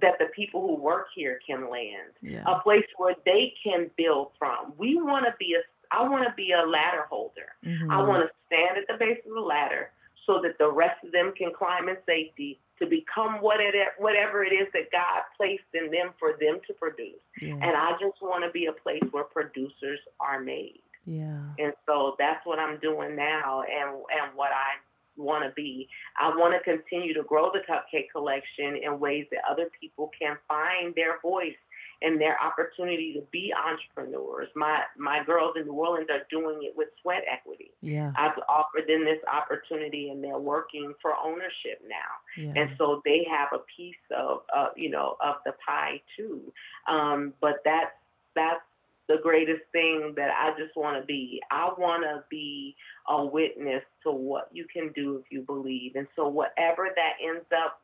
that the people who work here can land, Yeah. a place where they can build from. We want to be a I want to be a ladder holder. I Mhm. want to stand at the base of the ladder so that the rest of them can climb in safety to become what it, whatever it is that God placed in them for them to produce. Yes. And I just want to be a place where producers are made. Yeah. And so that's what I'm doing now and and what I want to be. I want to continue to grow the cupcake collection in ways that other people can find their voice and their opportunity to be entrepreneurs. My my girls in New Orleans are doing it with sweat equity. Yeah. I've offered them this opportunity and they're working for ownership now Yeah. and so they have a piece of, uh, you know, of the pie too. Um, but that's that's the greatest thing that I just want to be. I want to be a witness to what you can do if you believe, and so whatever that ends up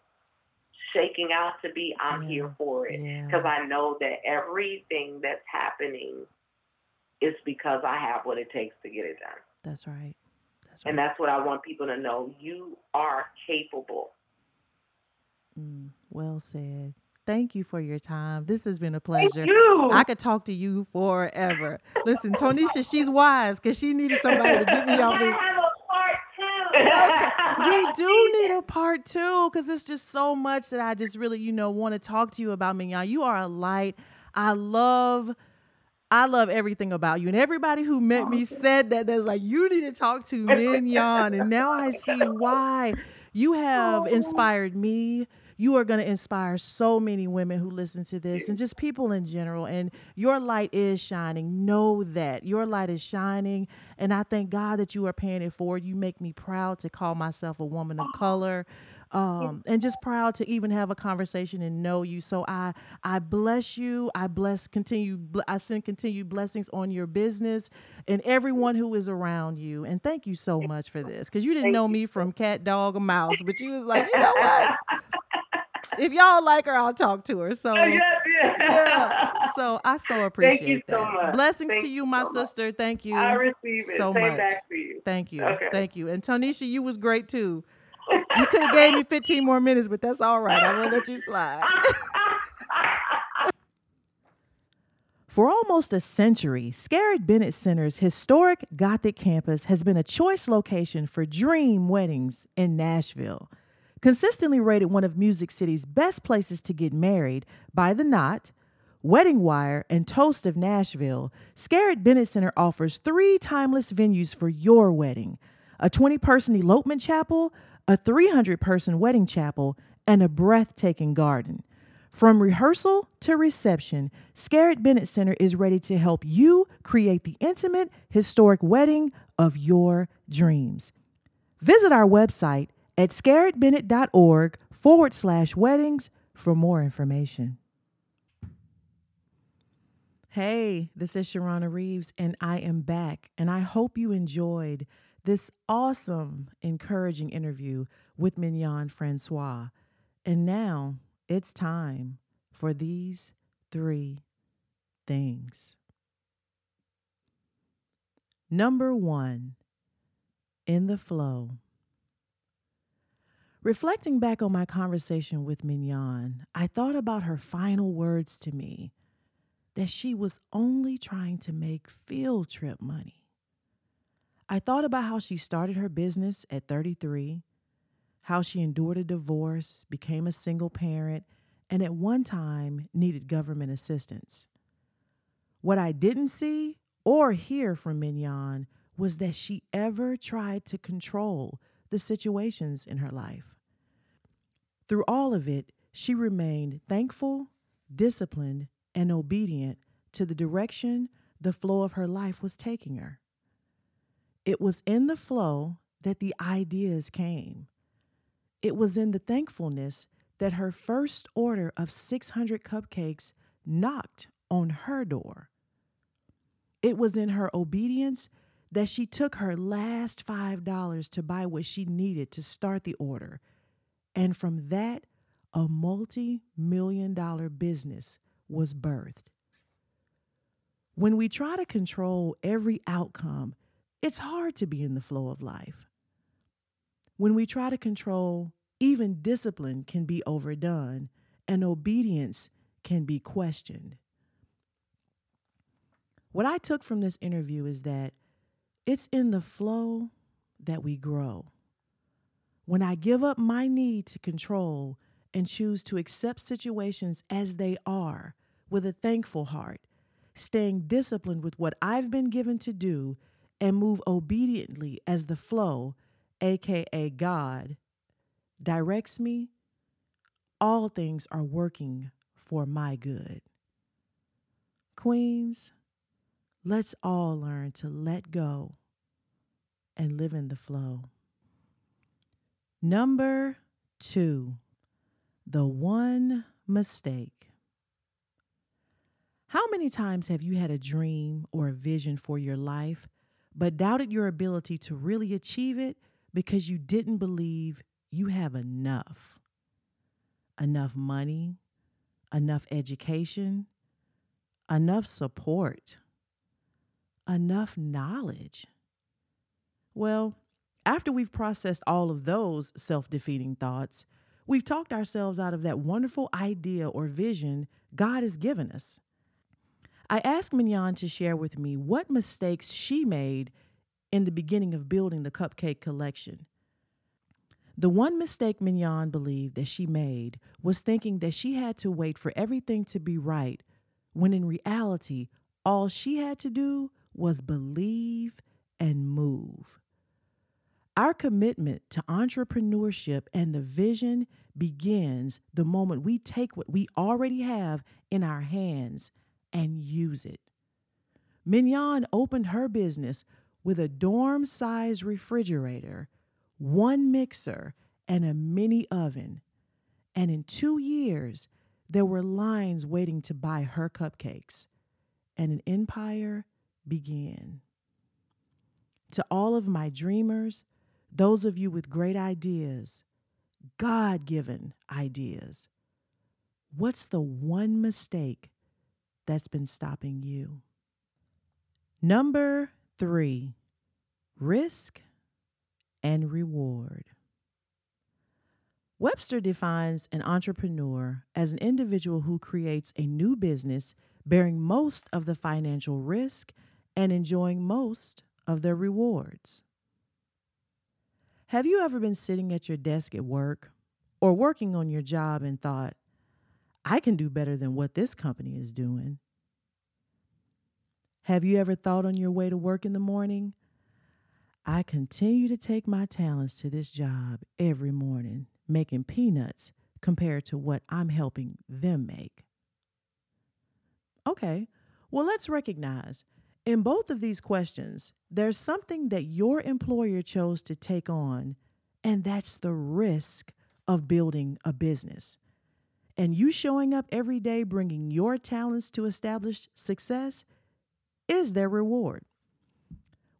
shaking out to be, I'm Yeah. here for it Yeah. because I know that everything that's happening is because I have what it takes to get it done. That's right. That's right. And that's what I want people to know. You are capable. Mm, well said. Thank you for your time. This has been a Thank pleasure. you. I could talk to you forever. Listen, Tonisha, she's wise because she needed somebody to get me [laughs] off this. have a part two. we [laughs] do need a part two because it's just so much that I just really, you know, want to talk to you about, Mignon. You are a light. I love, I love everything about you. And everybody who met me said that there's like, you need to talk to [laughs] Mignon. And now I see why. You have inspired me. You are going to inspire so many women who listen to this and just people in general. And your light is shining. Know that your light is shining. And I thank God that you are paying it forward. You make me proud to call myself a woman of color. Um, and just proud to even have a conversation and know you. So I I bless you. I bless continue. bl- I send continued blessings on your business and everyone who is around you. And thank you so much for this because you didn't Thank know me from cat, dog, or mouse, but you was like, you know what? [laughs] If y'all like her, I'll talk to her. So Oh, yes, yes. yeah. So I so appreciate you so that. much. Blessings Thank to you, my so much. sister. Thank you. I receive it. so Same much. back to you. Thank you. Okay. Thank you. And Tonisha, you was great too. You could have gave me 15 more minutes, but that's all right. I'm gonna let you slide. [laughs] For almost a century, Scarritt Bennett Center's historic Gothic campus has been a choice location for dream weddings in Nashville. Consistently rated one of Music City's best places to get married by The Knot, Wedding Wire, and Toast of Nashville, Scarritt Bennett Center offers three timeless venues for your wedding a 20 person elopement chapel, a 300 person wedding chapel, and a breathtaking garden. From rehearsal to reception, Scarritt Bennett Center is ready to help you create the intimate, historic wedding of your dreams. Visit our website at scarrittbennett.org forward slash weddings for more information. Hey, this is Sharrona Reaves, and I am back. And I hope you enjoyed this awesome, encouraging interview with Mignon Francois. And now it's time for these three things. Number one, in the flow. Reflecting back on my conversation with Mignon, I thought about her final words to me that she was only trying to make field trip money. I thought about how she started her business at 33, how she endured a divorce, became a single parent, and at one time needed government assistance. What I didn't see or hear from Mignon was that she ever tried to control the situations in her life. Through all of it, she remained thankful, disciplined, and obedient to the direction the flow of her life was taking her. It was in the flow that the ideas came. It was in the thankfulness that her first order of 600 cupcakes knocked on her door. It was in her obedience that she took her last $5 to buy what she needed to start the order. And from that, a multi million dollar business was birthed. When we try to control every outcome, it's hard to be in the flow of life. When we try to control, even discipline can be overdone and obedience can be questioned. What I took from this interview is that it's in the flow that we grow. When I give up my need to control and choose to accept situations as they are with a thankful heart, staying disciplined with what I've been given to do, and move obediently as the flow, aka God, directs me, all things are working for my good. Queens, let's all learn to let go and live in the flow. Number two, the one mistake. How many times have you had a dream or a vision for your life, but doubted your ability to really achieve it because you didn't believe you have enough? Enough money, enough education, enough support, enough knowledge. Well, after we've processed all of those self defeating thoughts, we've talked ourselves out of that wonderful idea or vision God has given us. I asked Mignon to share with me what mistakes she made in the beginning of building the cupcake collection. The one mistake Mignon believed that she made was thinking that she had to wait for everything to be right, when in reality, all she had to do was believe and move. Our commitment to entrepreneurship and the vision begins the moment we take what we already have in our hands and use it. Mignon opened her business with a dorm sized refrigerator, one mixer, and a mini oven. And in two years, there were lines waiting to buy her cupcakes, and an empire began. To all of my dreamers, those of you with great ideas, God given ideas, what's the one mistake that's been stopping you. Number three, risk and reward. Webster defines an entrepreneur as an individual who creates a new business bearing most of the financial risk and enjoying most of the rewards. Have you ever been sitting at your desk at work or working on your job and thought, I can do better than what this company is doing. Have you ever thought on your way to work in the morning? I continue to take my talents to this job every morning, making peanuts compared to what I'm helping them make. Okay, well, let's recognize in both of these questions, there's something that your employer chose to take on, and that's the risk of building a business and you showing up every day bringing your talents to establish success is their reward.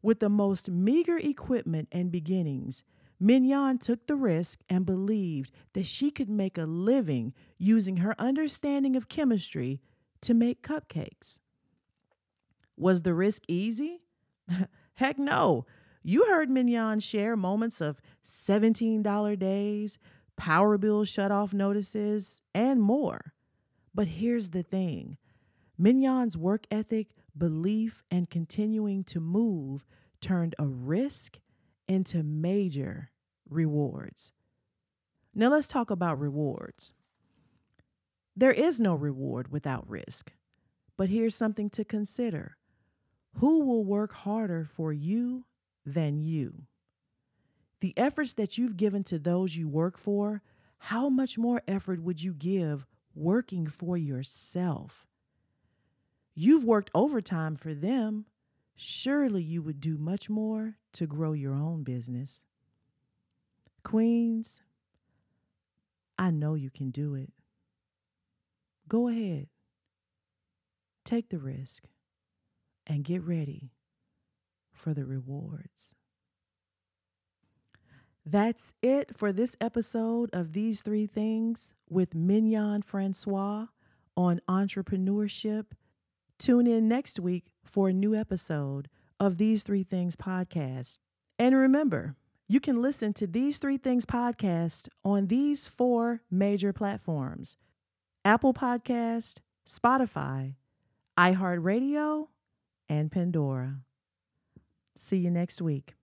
With the most meager equipment and beginnings, Mignon took the risk and believed that she could make a living using her understanding of chemistry to make cupcakes. Was the risk easy? [laughs] Heck no. You heard Mignon share moments of $17 days, power bill shutoff notices, and more. But here's the thing Mignon's work ethic, belief, and continuing to move turned a risk into major rewards. Now let's talk about rewards. There is no reward without risk. But here's something to consider who will work harder for you than you? the efforts that you've given to those you work for, how much more effort would you give working for yourself? You've worked overtime for them. Surely you would do much more to grow your own business. Queens, I know you can do it. Go ahead, take the risk, and get ready for the rewards. That's it for this episode of These Three Things with Mignon Francois on entrepreneurship. Tune in next week for a new episode of These Three Things podcast. And remember, you can listen to These Three Things podcast on these four major platforms Apple Podcast, Spotify, iHeartRadio, and Pandora. See you next week.